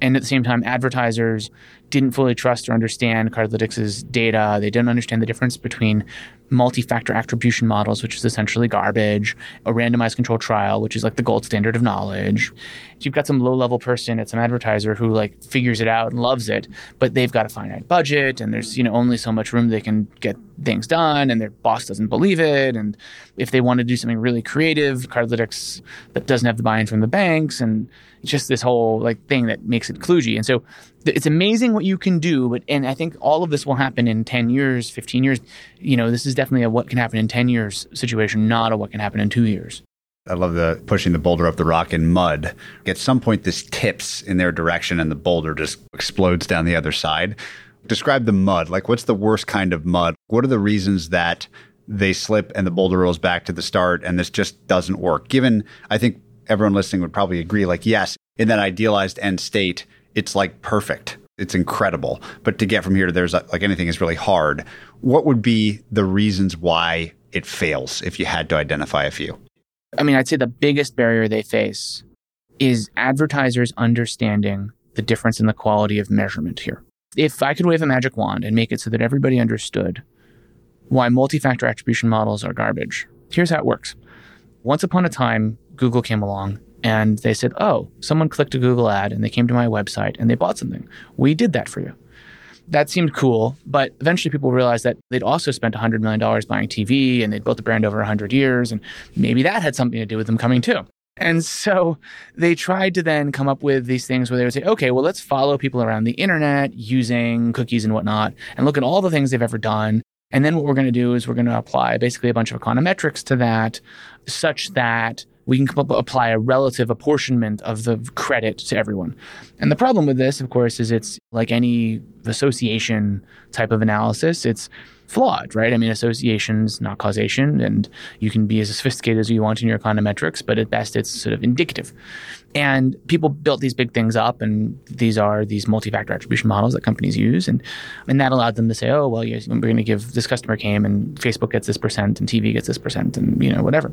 And at the same time, advertisers didn't fully trust or understand Cardlytics' data. They didn't understand the difference between multi-factor attribution models, which is essentially garbage, a randomized control trial, which is like the gold standard of knowledge. You've got some low-level person at some advertiser who like figures it out and loves it, but they've got a finite budget and there's, you know, only so much room they can get things done and their boss doesn't believe it. And if they want to do something really creative, Cardlytics that doesn't have the buy-in from the banks and it's just this whole like thing that makes it kludgy. And so it's amazing what you can do, but and I think all of this will happen in 10 years, 15 years. You know, this is definitely a what can happen in 10 years situation, not a what can happen in 2 years. I love the pushing the boulder up the rock in mud. At some point this tips in their direction and the boulder just explodes down the other side. Describe the mud. Like what's the worst kind of mud? What are the reasons that they slip and the boulder rolls back to the start and this just doesn't work? Given I think everyone listening would probably agree like yes, in that idealized end state, it's like perfect. It's incredible. But to get from here to there's uh, like anything is really hard. What would be the reasons why it fails if you had to identify a few? I mean, I'd say the biggest barrier they face is advertisers understanding the difference in the quality of measurement here. If I could wave a magic wand and make it so that everybody understood why multi factor attribution models are garbage, here's how it works. Once upon a time, Google came along and they said, Oh, someone clicked a Google ad and they came to my website and they bought something. We did that for you. That seemed cool, but eventually people realized that they'd also spent $100 million buying TV and they'd built the brand over 100 years, and maybe that had something to do with them coming too. And so they tried to then come up with these things where they would say, okay, well, let's follow people around the internet using cookies and whatnot and look at all the things they've ever done. And then what we're going to do is we're going to apply basically a bunch of econometrics to that such that we can apply a relative apportionment of the credit to everyone. And the problem with this, of course, is it's like any association type of analysis. It's flawed, right? I mean, association's not causation, and you can be as sophisticated as you want in your econometrics, but at best, it's sort of indicative. And people built these big things up, and these are these multi-factor attribution models that companies use, and and that allowed them to say, oh, well, yes, we're going to give this customer came, and Facebook gets this percent, and TV gets this percent, and you know whatever.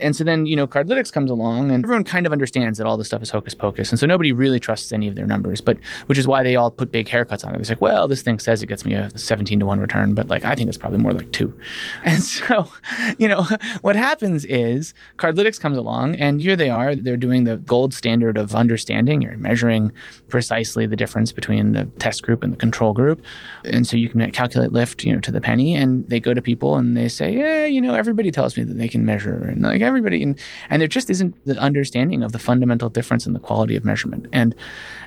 And so then you know Cardlytics comes along, and everyone kind of understands that all this stuff is hocus pocus, and so nobody really trusts any of their numbers, but which is why they all put big haircuts on it. It's like, well, this thing says it gets me a 17 to one return, but like I think it's probably more like two. (laughs) And so, you know, what happens is Cardlytics comes along and here they are. They're doing the gold standard of understanding. You're measuring precisely the difference between the test group and the control group. And so you can calculate lift, you know, to the penny. And they go to people and they say, yeah, you know, everybody tells me that they can measure and like everybody. And, and there just isn't the understanding of the fundamental difference in the quality of measurement. And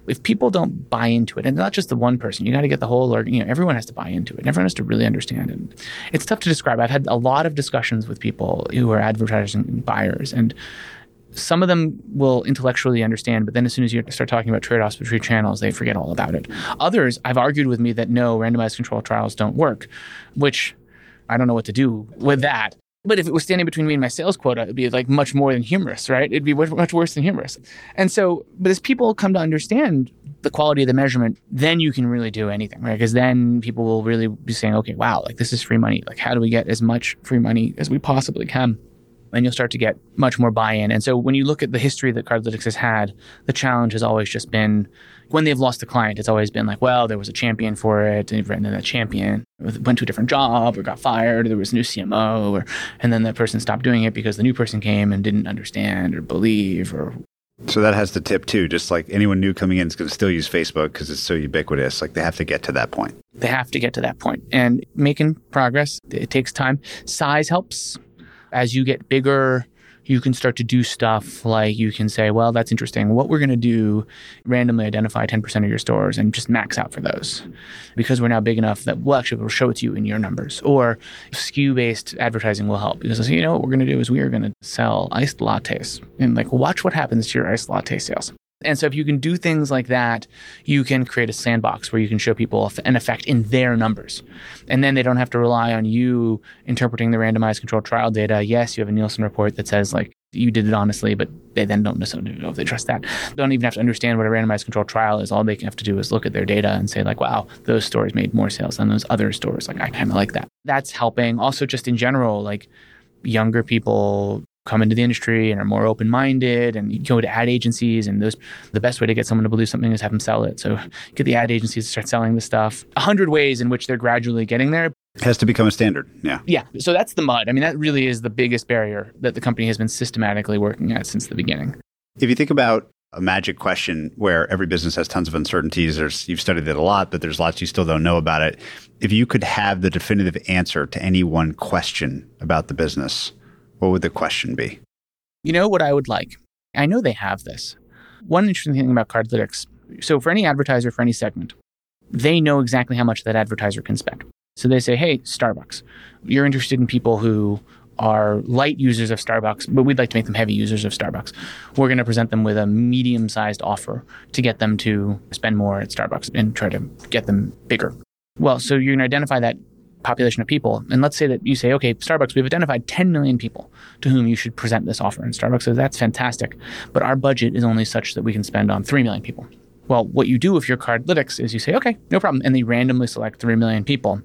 if people don't buy into it, and not just the one person, you got to get the whole, or, you know, everyone has to buy into it. And everyone has to really understand it. It's tough to describe. I've had a lot of discussions with people who are advertising buyers, and some of them will intellectually understand, but then as soon as you start talking about trade offs between channels, they forget all about it. Others I've argued with me that no, randomized control trials don't work, which I don't know what to do with that. But if it was standing between me and my sales quota, it'd be like much more than humorous, right? It'd be much worse than humorous. And so, but as people come to understand the quality of the measurement, then you can really do anything, right? Because then people will really be saying, okay, wow, like this is free money. Like, how do we get as much free money as we possibly can? And you'll start to get much more buy-in. And so when you look at the history that Cardlytics has had, the challenge has always just been when they've lost a client, it's always been like, well, there was a champion for it, and then that champion went to a different job or got fired, or there was a new CMO, or and then that person stopped doing it because the new person came and didn't understand or believe or so that has the tip too. Just like anyone new coming in is going to still use Facebook because it's so ubiquitous. Like they have to get to that point. They have to get to that point and making progress. It takes time. Size helps as you get bigger, you can start to do stuff like you can say, well, that's interesting. What we're going to do, randomly identify 10% of your stores and just max out for those because we're now big enough that we'll actually will show it to you in your numbers. Or SKU based advertising will help because, you know, what we're going to do is we are going to sell iced lattes and like watch what happens to your iced latte sales. And so if you can do things like that, you can create a sandbox where you can show people an effect in their numbers. And then they don't have to rely on you interpreting the randomized controlled trial data. Yes, you have a Nielsen report that says like you did it honestly, but they then don't necessarily know if they trust that. They don't even have to understand what a randomized controlled trial is. All they can have to do is look at their data and say like, wow, those stores made more sales than those other stores. Like I kind of like that. That's helping. Also just in general, like younger people come into the industry and are more open minded and you go to ad agencies and those the best way to get someone to believe something is have them sell it. So get the ad agencies to start selling the stuff. A hundred ways in which they're gradually getting there. It has to become a standard. Yeah. Yeah. So that's the mud. I mean, that really is the biggest barrier that the company has been systematically working at since the beginning. If you think about a magic question where every business has tons of uncertainties. There's you've studied it a lot, but there's lots you still don't know about it. If you could have the definitive answer to any one question about the business, what would the question be? You know what I would like? I know they have this. One interesting thing about Cardlytics so, for any advertiser for any segment, they know exactly how much that advertiser can spend. So they say, hey, Starbucks, you're interested in people who are light users of Starbucks, but we'd like to make them heavy users of Starbucks. We're going to present them with a medium sized offer to get them to spend more at Starbucks and try to get them bigger. Well, so you're going to identify that population of people. And let's say that you say, okay, Starbucks, we've identified 10 million people to whom you should present this offer. And Starbucks says, that's fantastic. But our budget is only such that we can spend on 3 million people. Well, what you do with your Cardlytics is you say, okay, no problem. And they randomly select 3 million people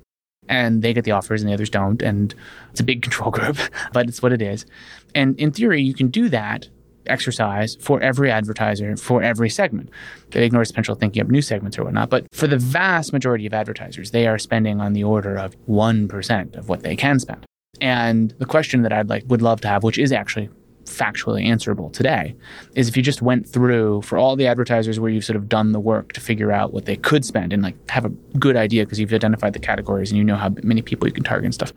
and they get the offers and the others don't. And it's a big (laughs) control group, but it's what it is. And in theory, you can do that exercise for every advertiser for every segment. They ignore potential thinking of new segments or whatnot. But for the vast majority of advertisers, they are spending on the order of 1% of what they can spend. And the question that I'd like would love to have, which is actually factually answerable today, is if you just went through for all the advertisers where you've sort of done the work to figure out what they could spend and like have a good idea because you've identified the categories and you know how many people you can target and stuff.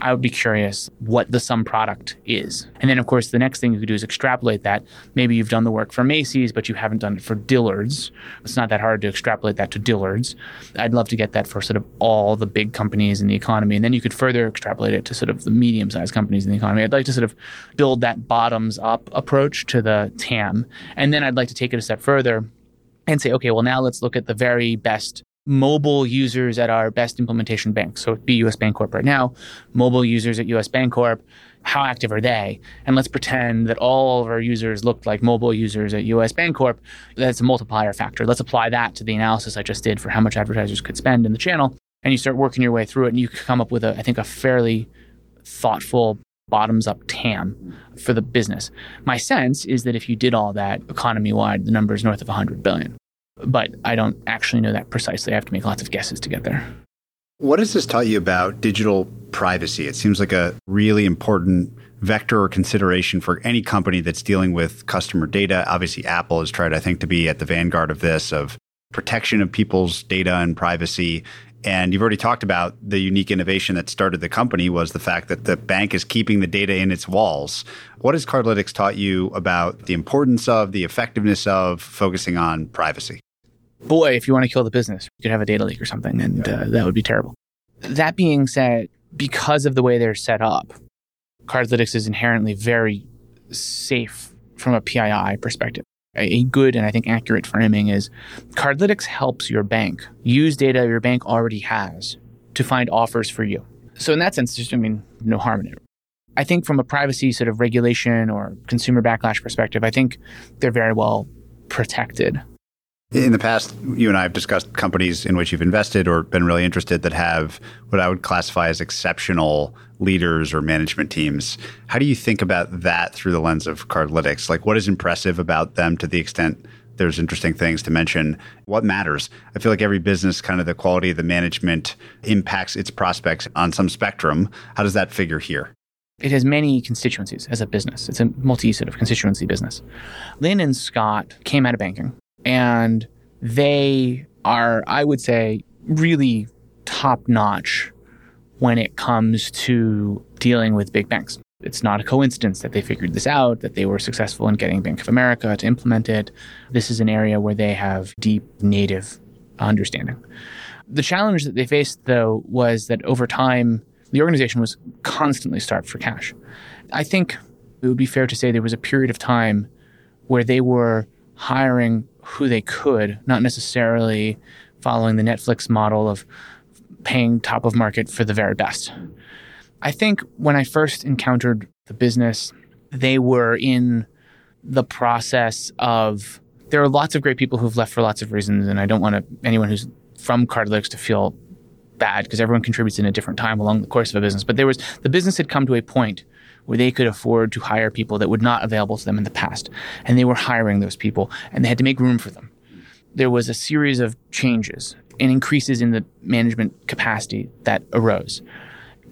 I would be curious what the sum product is. And then, of course, the next thing you could do is extrapolate that. Maybe you've done the work for Macy's, but you haven't done it for Dillard's. It's not that hard to extrapolate that to Dillard's. I'd love to get that for sort of all the big companies in the economy. And then you could further extrapolate it to sort of the medium sized companies in the economy. I'd like to sort of build that bottoms up approach to the TAM. And then I'd like to take it a step further and say, okay, well, now let's look at the very best mobile users at our best implementation banks. So be US Bancorp right now, mobile users at US Bancorp, how active are they? And let's pretend that all of our users looked like mobile users at US Bancorp. That's a multiplier factor. Let's apply that to the analysis I just did for how much advertisers could spend in the channel. And you start working your way through it and you come up with a, I think, a fairly thoughtful bottoms up TAM for the business. My sense is that if you did all that economy wide, the number is north of 100 billion but I don't actually know that precisely. I have to make lots of guesses to get there. What does this tell you about digital privacy? It seems like a really important vector or consideration for any company that's dealing with customer data. Obviously, Apple has tried, I think, to be at the vanguard of this, of protection of people's data and privacy. And you've already talked about the unique innovation that started the company was the fact that the bank is keeping the data in its walls. What has Cardlytics taught you about the importance of, the effectiveness of focusing on privacy? Boy, if you want to kill the business, you could have a data leak or something, and uh, that would be terrible. That being said, because of the way they're set up, Cardlytics is inherently very safe from a PII perspective. A good and I think accurate framing is Cardlytics helps your bank use data your bank already has to find offers for you. So in that sense, just I mean, no harm in it. I think from a privacy sort of regulation or consumer backlash perspective, I think they're very well protected. In the past, you and I have discussed companies in which you've invested or been really interested that have what I would classify as exceptional leaders or management teams. How do you think about that through the lens of Cardlytics? Like, what is impressive about them to the extent there's interesting things to mention? What matters? I feel like every business, kind of the quality of the management impacts its prospects on some spectrum. How does that figure here? It has many constituencies as a business. It's a multi sort of constituency business. Lynne and Scott came out of banking and they are, I would say, really top notch when it comes to dealing with big banks. It's not a coincidence that they figured this out, that they were successful in getting Bank of America to implement it. This is an area where they have deep native understanding. The challenge that they faced, though, was that over time, the organization was constantly starved for cash. I think it would be fair to say there was a period of time where they were hiring who they could, not necessarily following the Netflix model of paying top of market for the very best. I think when I first encountered the business, they were in the process of there are lots of great people who've left for lots of reasons, and I don't want to, anyone who's from Cardlytics to feel bad because everyone contributes in a different time along the course of a business. But there was the business had come to a point where they could afford to hire people that were not available to them in the past. And they were hiring those people and they had to make room for them. There was a series of changes and increases in the management capacity that arose.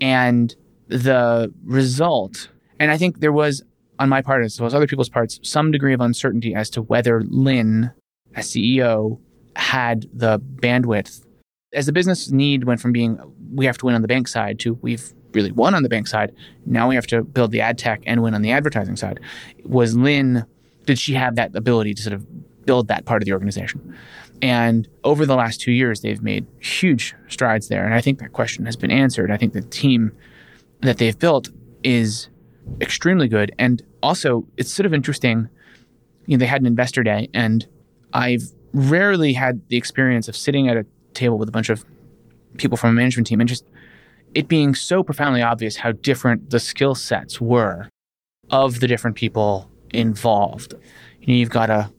And the result, and I think there was on my part as well as other people's parts, some degree of uncertainty as to whether Lynne, as CEO, had the bandwidth. As the business need went from being we have to win on the bank side to we've really won on the bank side. Now we have to build the ad tech and win on the advertising side. Was Lynne, did she have that ability to sort of build that part of the organization? And over the last two years, they've made huge strides there. And I think that question has been answered. I think the team that they've built is extremely good. And also, it's sort of interesting. You know, they had an investor day, and I've rarely had the experience of sitting at a table with a bunch of people from a management team and just it being so profoundly obvious how different the skill sets were of the different people involved. You know, you've got a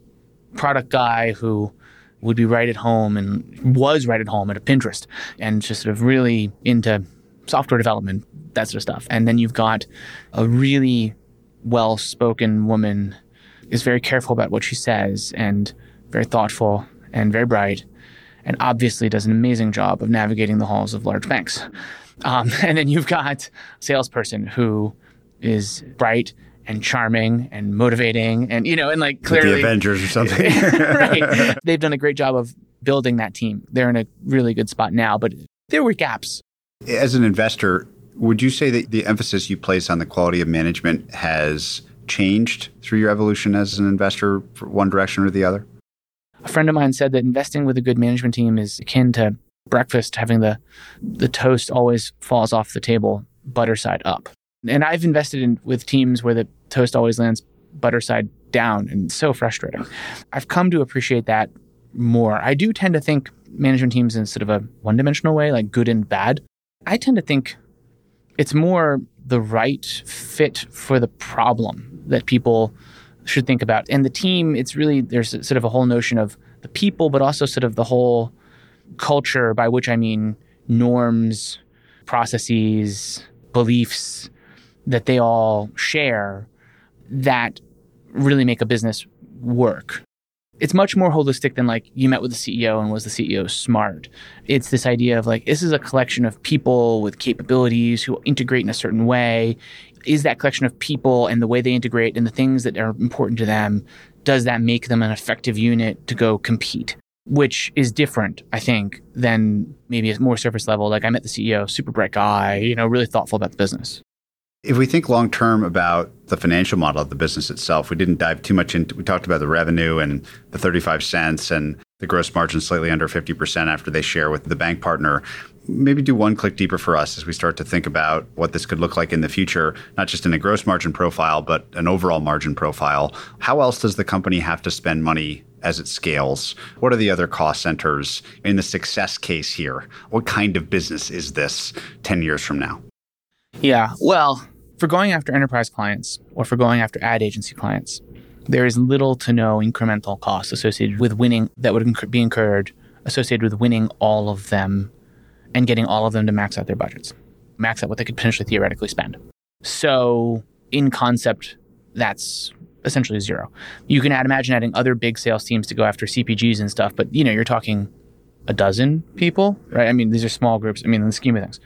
product guy who would be right at home and was right at home at a Pinterest and just sort of really into software development, that sort of stuff. And then you've got a really well spoken woman is very careful about what she says and very thoughtful and very bright and obviously does an amazing job of navigating the halls of large banks. Um, (laughs) and then you've got a salesperson who is bright and charming and motivating and you know and like clearly the Avengers or something. (laughs) right. (laughs) They've done a great job of building that team. They're in a really good spot now, but there were gaps. As an investor, would you say that the emphasis you place on the quality of management has changed through your evolution as an investor for one direction or the other? A friend of mine said that investing with a good management team is akin to breakfast having the the toast always falls off the table butter side up. And I've invested in with teams where the toast always lands butter side down and it's so frustrating. I've come to appreciate that more. I do tend to think management teams in sort of a one-dimensional way, like good and bad. I tend to think it's more the right fit for the problem that people should think about. And the team, it's really there's sort of a whole notion of the people, but also sort of the whole culture, by which I mean norms, processes, beliefs that they all share that really make a business work. It's much more holistic than like you met with the CEO and was the CEO smart. It's this idea of like this is a collection of people with capabilities who integrate in a certain way. Is that collection of people and the way they integrate and the things that are important to them, does that make them an effective unit to go compete? Which is different, I think, than maybe a more surface level. Like I met the CEO, super bright guy, you know, really thoughtful about the business. If we think long term about the financial model of the business itself, we didn't dive too much into. We talked about the revenue and the thirty-five cents and the gross margin slightly under fifty percent after they share with the bank partner. Maybe do one click deeper for us as we start to think about what this could look like in the future, not just in a gross margin profile, but an overall margin profile. How else does the company have to spend money as it scales? What are the other cost centers in the success case here? What kind of business is this 10 years from now? Yeah. Well, for going after enterprise clients or for going after ad agency clients, there is little to no incremental cost associated with winning that would be incurred associated with winning all of them and getting all of them to max out their budgets, max out what they could potentially theoretically spend. So, in concept, that's essentially zero. You can add, imagine adding other big sales teams to go after CPGs and stuff, but you know, you're talking a dozen people, right? I mean, these are small groups. I mean, in the scheme of things,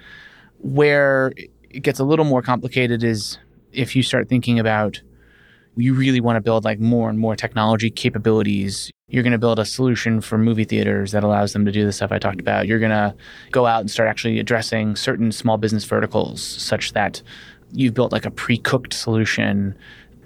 where it gets a little more complicated is if you start thinking about you really want to build like more and more technology capabilities. You're going to build a solution for movie theaters that allows them to do the stuff I talked about. You're going to go out and start actually addressing certain small business verticals such that you've built like a pre-cooked solution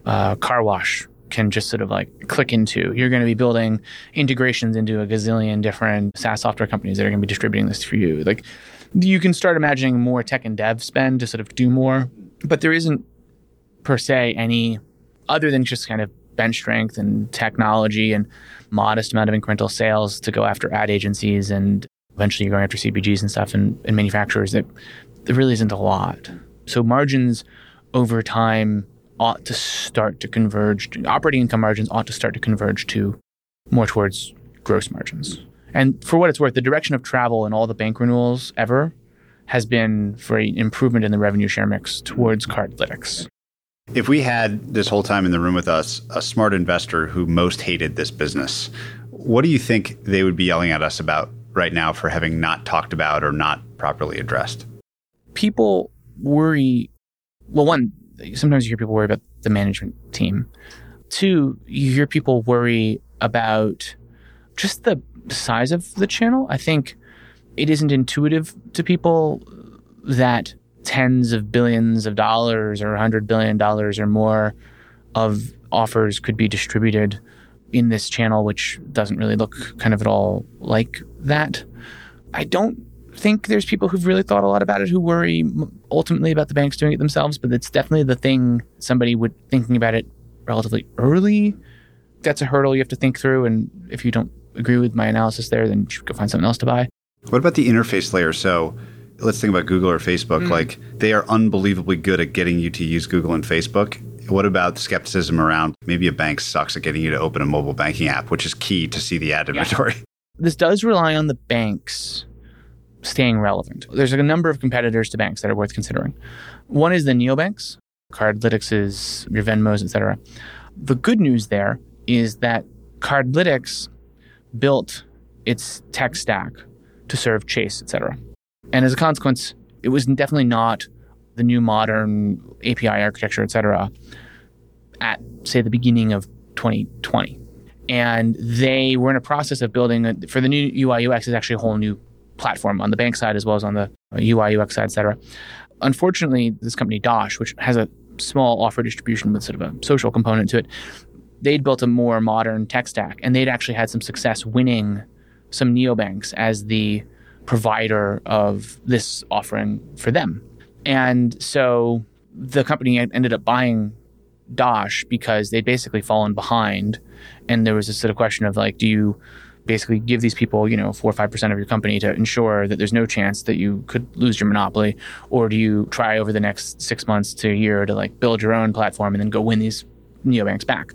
uh, car wash can just sort of like click into. You're going to be building integrations into a gazillion different SaaS software companies that are going to be distributing this for you. Like you can start imagining more tech and dev spend to sort of do more, but there isn't per se any other than just kind of bench strength and technology and modest amount of incremental sales to go after ad agencies and eventually you're going after CPGs and stuff and, and manufacturers that there really isn't a lot. So margins over time ought to start to converge. Operating income margins ought to start to converge to more towards gross margins. And for what it's worth, the direction of travel in all the bank renewals ever has been for an improvement in the revenue share mix towards Cardlytics. If we had this whole time in the room with us a smart investor who most hated this business, what do you think they would be yelling at us about right now for having not talked about or not properly addressed? People worry. Well, one, sometimes you hear people worry about the management team. Two, you hear people worry about just the size of the channel. I think it isn't intuitive to people that tens of billions of dollars or $100 billion or more of offers could be distributed in this channel, which doesn't really look kind of at all like that. I don't think there's people who've really thought a lot about it who worry ultimately about the banks doing it themselves, but it's definitely the thing somebody would thinking about it relatively early. That's a hurdle you have to think through. And if you don't agree with my analysis there, then you should go find something else to buy. What about the interface layer? So let's think about Google or Facebook. Mm. Like they are unbelievably good at getting you to use Google and Facebook. What about skepticism around maybe a bank sucks at getting you to open a mobile banking app, which is key to see the ad inventory? Yeah. This does rely on the banks staying relevant. There's a number of competitors to banks that are worth considering. One is the neobanks, Cardlytics your Venmos, etc. The good news there is that Cardlytics built its tech stack to serve Chase, etc. And as a consequence, it was definitely not the new modern API architecture, etc. at, say, the beginning of 2020. And they were in a process of building, a, for the new UI UX, is actually a whole new platform on the bank side as well as on the uh, UI UX side, et cetera. Unfortunately, this company, Dosh, which has a small offer distribution with sort of a social component to it, they'd built a more modern tech stack and they'd actually had some success winning some neobanks as the provider of this offering for them. And so the company ended up buying Dosh because they'd basically fallen behind. And there was this sort of question of like, do you basically give these people, you know, four or five percent of your company to ensure that there's no chance that you could lose your monopoly, or do you try over the next six months to a year to like build your own platform and then go win these neobanks back?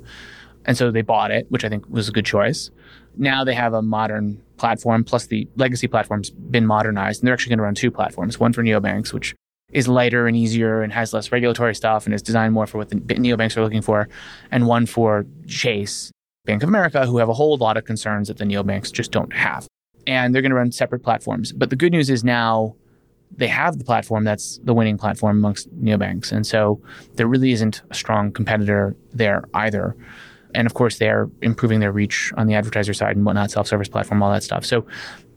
And so they bought it, which I think was a good choice. Now they have a modern platform, plus the legacy platform's been modernized, and they're actually going to run two platforms: one for neobanks, which is lighter and easier and has less regulatory stuff and is designed more for what the neobanks are looking for, and one for Chase, Bank of America, who have a whole lot of concerns that the neobanks just don't have. And they're going to run separate platforms. But the good news is now they have the platform that's the winning platform amongst neobanks. And so there really isn't a strong competitor there either. And of course, they're improving their reach on the advertiser side and whatnot, self service platform, all that stuff. So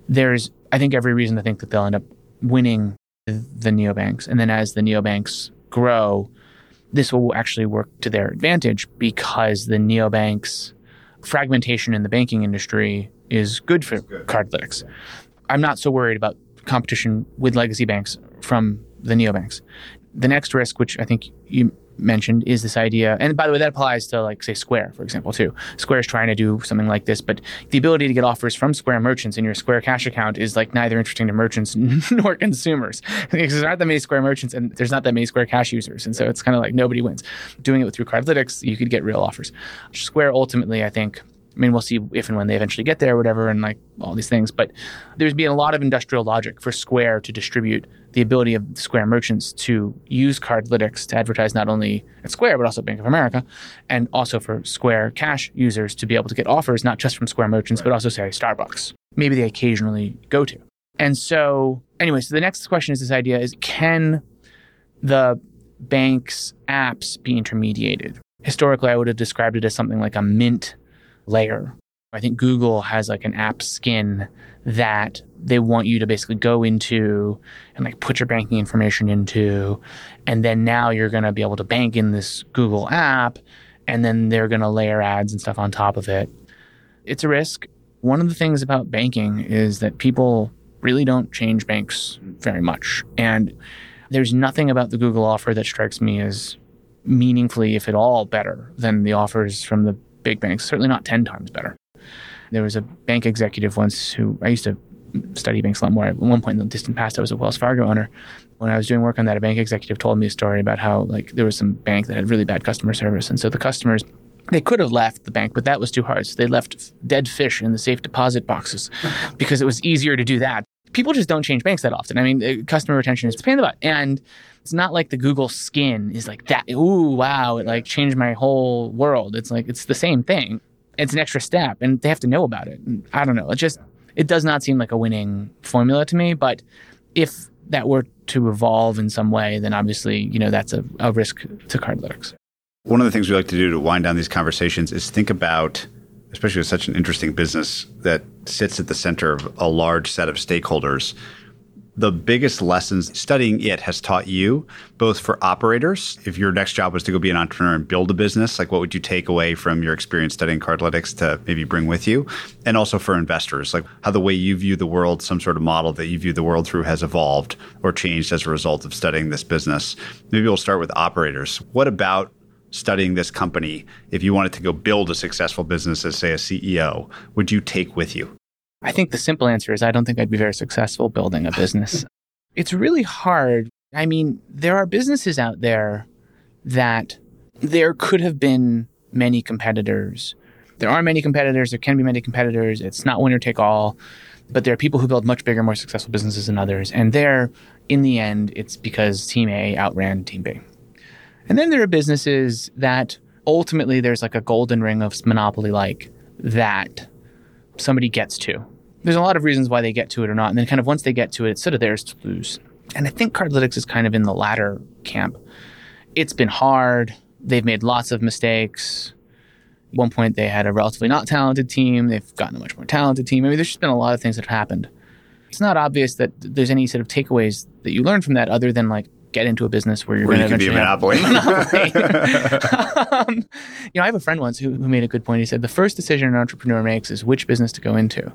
there's, I think, every reason to think that they'll end up winning the neobanks. And then as the neobanks grow, this will actually work to their advantage because the neobanks fragmentation in the banking industry is good for good. Cardlytics. I'm not so worried about competition with legacy banks from the neobanks. The next risk, which I think you mentioned, is this idea. And by the way, that applies to like say Square, for example, too. Square is trying to do something like this, but the ability to get offers from Square merchants in your Square Cash account is like neither interesting to merchants (laughs) nor consumers. because there's not that many Square merchants and there's not that many Square Cash users, and so it's kind of like nobody wins. Doing it through Cardlytics, you could get real offers. Square ultimately, I think I mean, we'll see if and when they eventually get there or whatever, and like all these things. But there's been a lot of industrial logic for Square to distribute the ability of Square merchants to use Cardlytics to advertise not only at Square, but also Bank of America, and also for Square Cash users to be able to get offers, not just from Square merchants, right. but also, say, Starbucks. Maybe they occasionally go to. And so, anyway, so the next question is this idea is can the bank's apps be intermediated? Historically, I would have described it as something like a mint layer. I think Google has like an app skin that they want you to basically go into and like put your banking information into. And then now you're going to be able to bank in this Google app. And then they're going to layer ads and stuff on top of it. It's a risk. One of the things about banking is that people really don't change banks very much. And there's nothing about the Google offer that strikes me as meaningfully, if at all, better than the offers from the big banks, certainly not 10 times better. There was a bank executive once who I used to study banks a lot more. At one point in the distant past, I was a Wells Fargo owner. When I was doing work on that, a bank executive told me a story about how like there was some bank that had really bad customer service, and so the customers they could have left the bank, but that was too hard. So they left dead fish in the safe deposit boxes (laughs) because it was easier to do that. People just don't change banks that often. I mean, uh, customer retention is a pain in the butt, and it's not like the Google skin is like that. Ooh, wow, it like changed my whole world. It's like it's the same thing. It's an extra step, and they have to know about it. I don't know. It just it does not seem like a winning formula to me. But if that were to evolve in some way, then obviously you know that's a, a risk to Cardlytics. One of the things we like to do to wind down these conversations is think about, especially with such an interesting business that sits at the center of a large set of stakeholders the biggest lessons studying it has taught you, both for operators, if your next job was to go be an entrepreneur and build a business, like what would you take away from your experience studying Cardlytics to maybe bring with you? And also for investors, like how the way you view the world, some sort of model that you view the world through has evolved or changed as a result of studying this business. Maybe we'll start with operators. What about studying this company, if you wanted to go build a successful business as, say, a CEO, would you take with you? I think the simple answer is I don't think I'd be very successful building a business. (laughs) it's really hard. I mean, there are businesses out there that there could have been many competitors. There are many competitors, there can be many competitors. It's not winner take all, but there are people who build much bigger, more successful businesses than others. And there, in the end, it's because team A outran team B. And then there are businesses that ultimately there's like a golden ring of monopoly like that somebody gets to. There's a lot of reasons why they get to it or not. And then kind of once they get to it, it's sort of theirs to lose. And I think Cardlytics is kind of in the latter camp. It's been hard. They've made lots of mistakes. At one point, they had a relatively not talented team. They've gotten a much more talented team. I mean, there's just been a lot of things that have happened. It's not obvious that there's any sort of takeaways that you learn from that other than like get into a business where you're Where going you can be a monopoly. (laughs) (laughs) um, you know, I have a friend once who, who made a good point. He said the first decision an entrepreneur makes is which business to go into,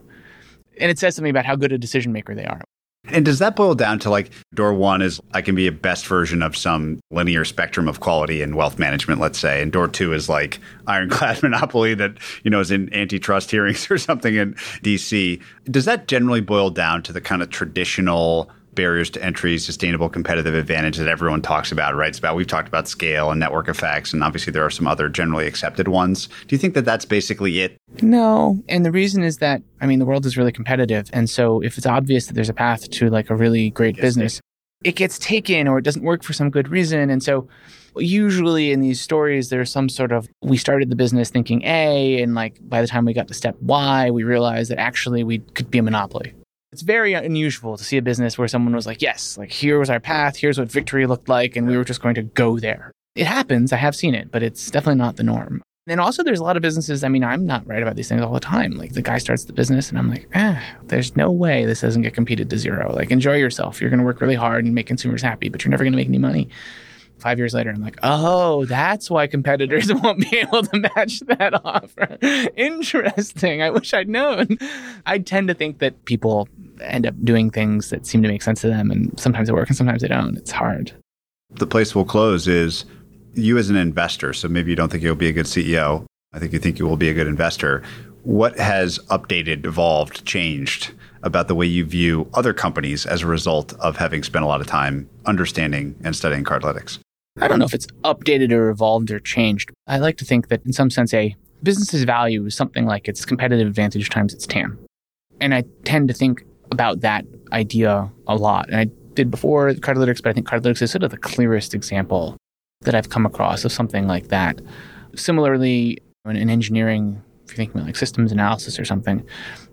and it says something about how good a decision maker they are. And does that boil down to like door one is I can be a best version of some linear spectrum of quality and wealth management, let's say, and door two is like ironclad (laughs) monopoly that you know is in antitrust hearings (laughs) or something in DC. Does that generally boil down to the kind of traditional barriers to entry, sustainable competitive advantage that everyone talks about, right? It's about we've talked about scale and network effects, and obviously there are some other generally accepted ones. Do you think that that's basically it? No, and the reason is that I mean the world is really competitive, and so if it's obvious that there's a path to like a really great Yes, business, it gets taken or it doesn't work for some good reason, and so usually in these stories there's some sort of we started the business thinking A, and like by the time we got to step Y, we realized that actually we could be a monopoly. It's very unusual to see a business where someone was like, yes, like here was our path, here's what victory looked like, and we were just going to go there. It happens, I have seen it, but it's definitely not the norm. And also, there's a lot of businesses. I mean, I'm not right about these things all the time. Like, the guy starts the business, and I'm like, ah, there's no way this doesn't get competed to zero. Like, enjoy yourself. You're going to work really hard and make consumers happy, but you're never going to make any money. Five years later, I'm like, oh, that's why competitors (laughs) won't be able to match that offer. (laughs) Interesting. I wish I'd known. I tend to think that people end up doing things that seem to make sense to them, and sometimes they work and sometimes they don't. It's hard. The place we'll close is you as an investor. So maybe you don't think you'll be a good CEO. I think you think you will be a good investor. What has updated, evolved, changed about the way you view other companies as a result of having spent a lot of time understanding and studying Cardlytics? I don't know if it's updated or evolved or changed. I like to think that in some sense, a business's value is something like its competitive advantage times its TAM. And I tend to think about that idea a lot. And I did before Cardlytics, but I think Cardlytics is sort of the clearest example that I've come across of something like that. Similarly, in, in engineering, if you're thinking about like systems analysis or something,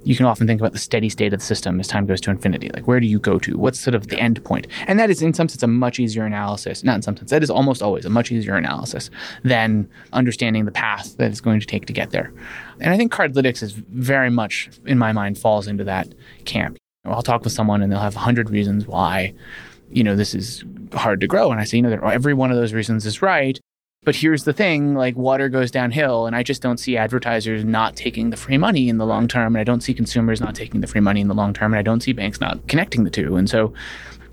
you can often think about the steady state of the system as time goes to infinity. Like, where do you go to? What's sort of the end point? And that is, in some sense, a much easier analysis. Not in some sense, that is almost always a much easier analysis than understanding the path that it's going to take to get there. And I think Cardlytics is very much, in my mind, falls into that camp. I'll talk with someone and they'll have 100 reasons why, you know, this is hard to grow. And I say, you know, every one of those reasons is right. But here's the thing like water goes downhill, and I just don't see advertisers not taking the free money in the long term. And I don't see consumers not taking the free money in the long term. And I don't see banks not connecting the two. And so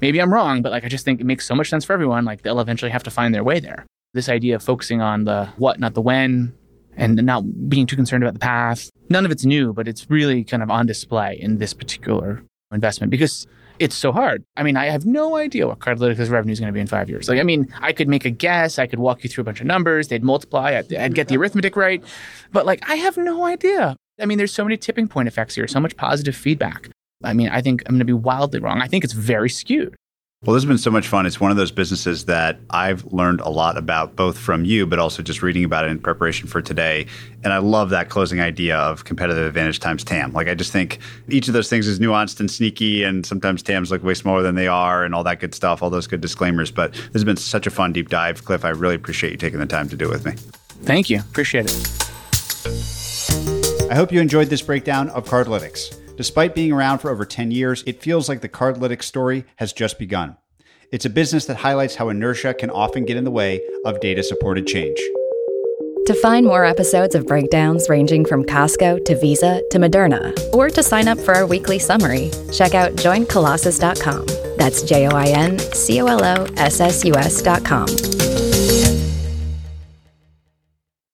maybe I'm wrong, but like I just think it makes so much sense for everyone. Like they'll eventually have to find their way there. This idea of focusing on the what, not the when, and not being too concerned about the path. None of it's new, but it's really kind of on display in this particular investment because it's so hard. I mean, I have no idea what Cardlytics' revenue is going to be in five years. Like, I mean, I could make a guess. I could walk you through a bunch of numbers. They'd multiply. I'd, I'd get the arithmetic right. But like, I have no idea. I mean, there's so many tipping point effects here, so much positive feedback. I mean, I think I'm going to be wildly wrong. I think it's very skewed. Well, this has been so much fun. It's one of those businesses that I've learned a lot about, both from you, but also just reading about it in preparation for today. And I love that closing idea of competitive advantage times TAM. Like, I just think each of those things is nuanced and sneaky, and sometimes TAMs look way smaller than they are, and all that good stuff, all those good disclaimers. But this has been such a fun deep dive. Cliff, I really appreciate you taking the time to do it with me. Thank you. Appreciate it. I hope you enjoyed this breakdown of Cardlytics. Despite being around for over 10 years, it feels like the Cardlytics story has just begun. It's a business that highlights how inertia can often get in the way of data supported change. To find more episodes of breakdowns ranging from Costco to Visa to Moderna, or to sign up for our weekly summary, check out joincolossus.com. That's J O I N C O L O S S U S.com.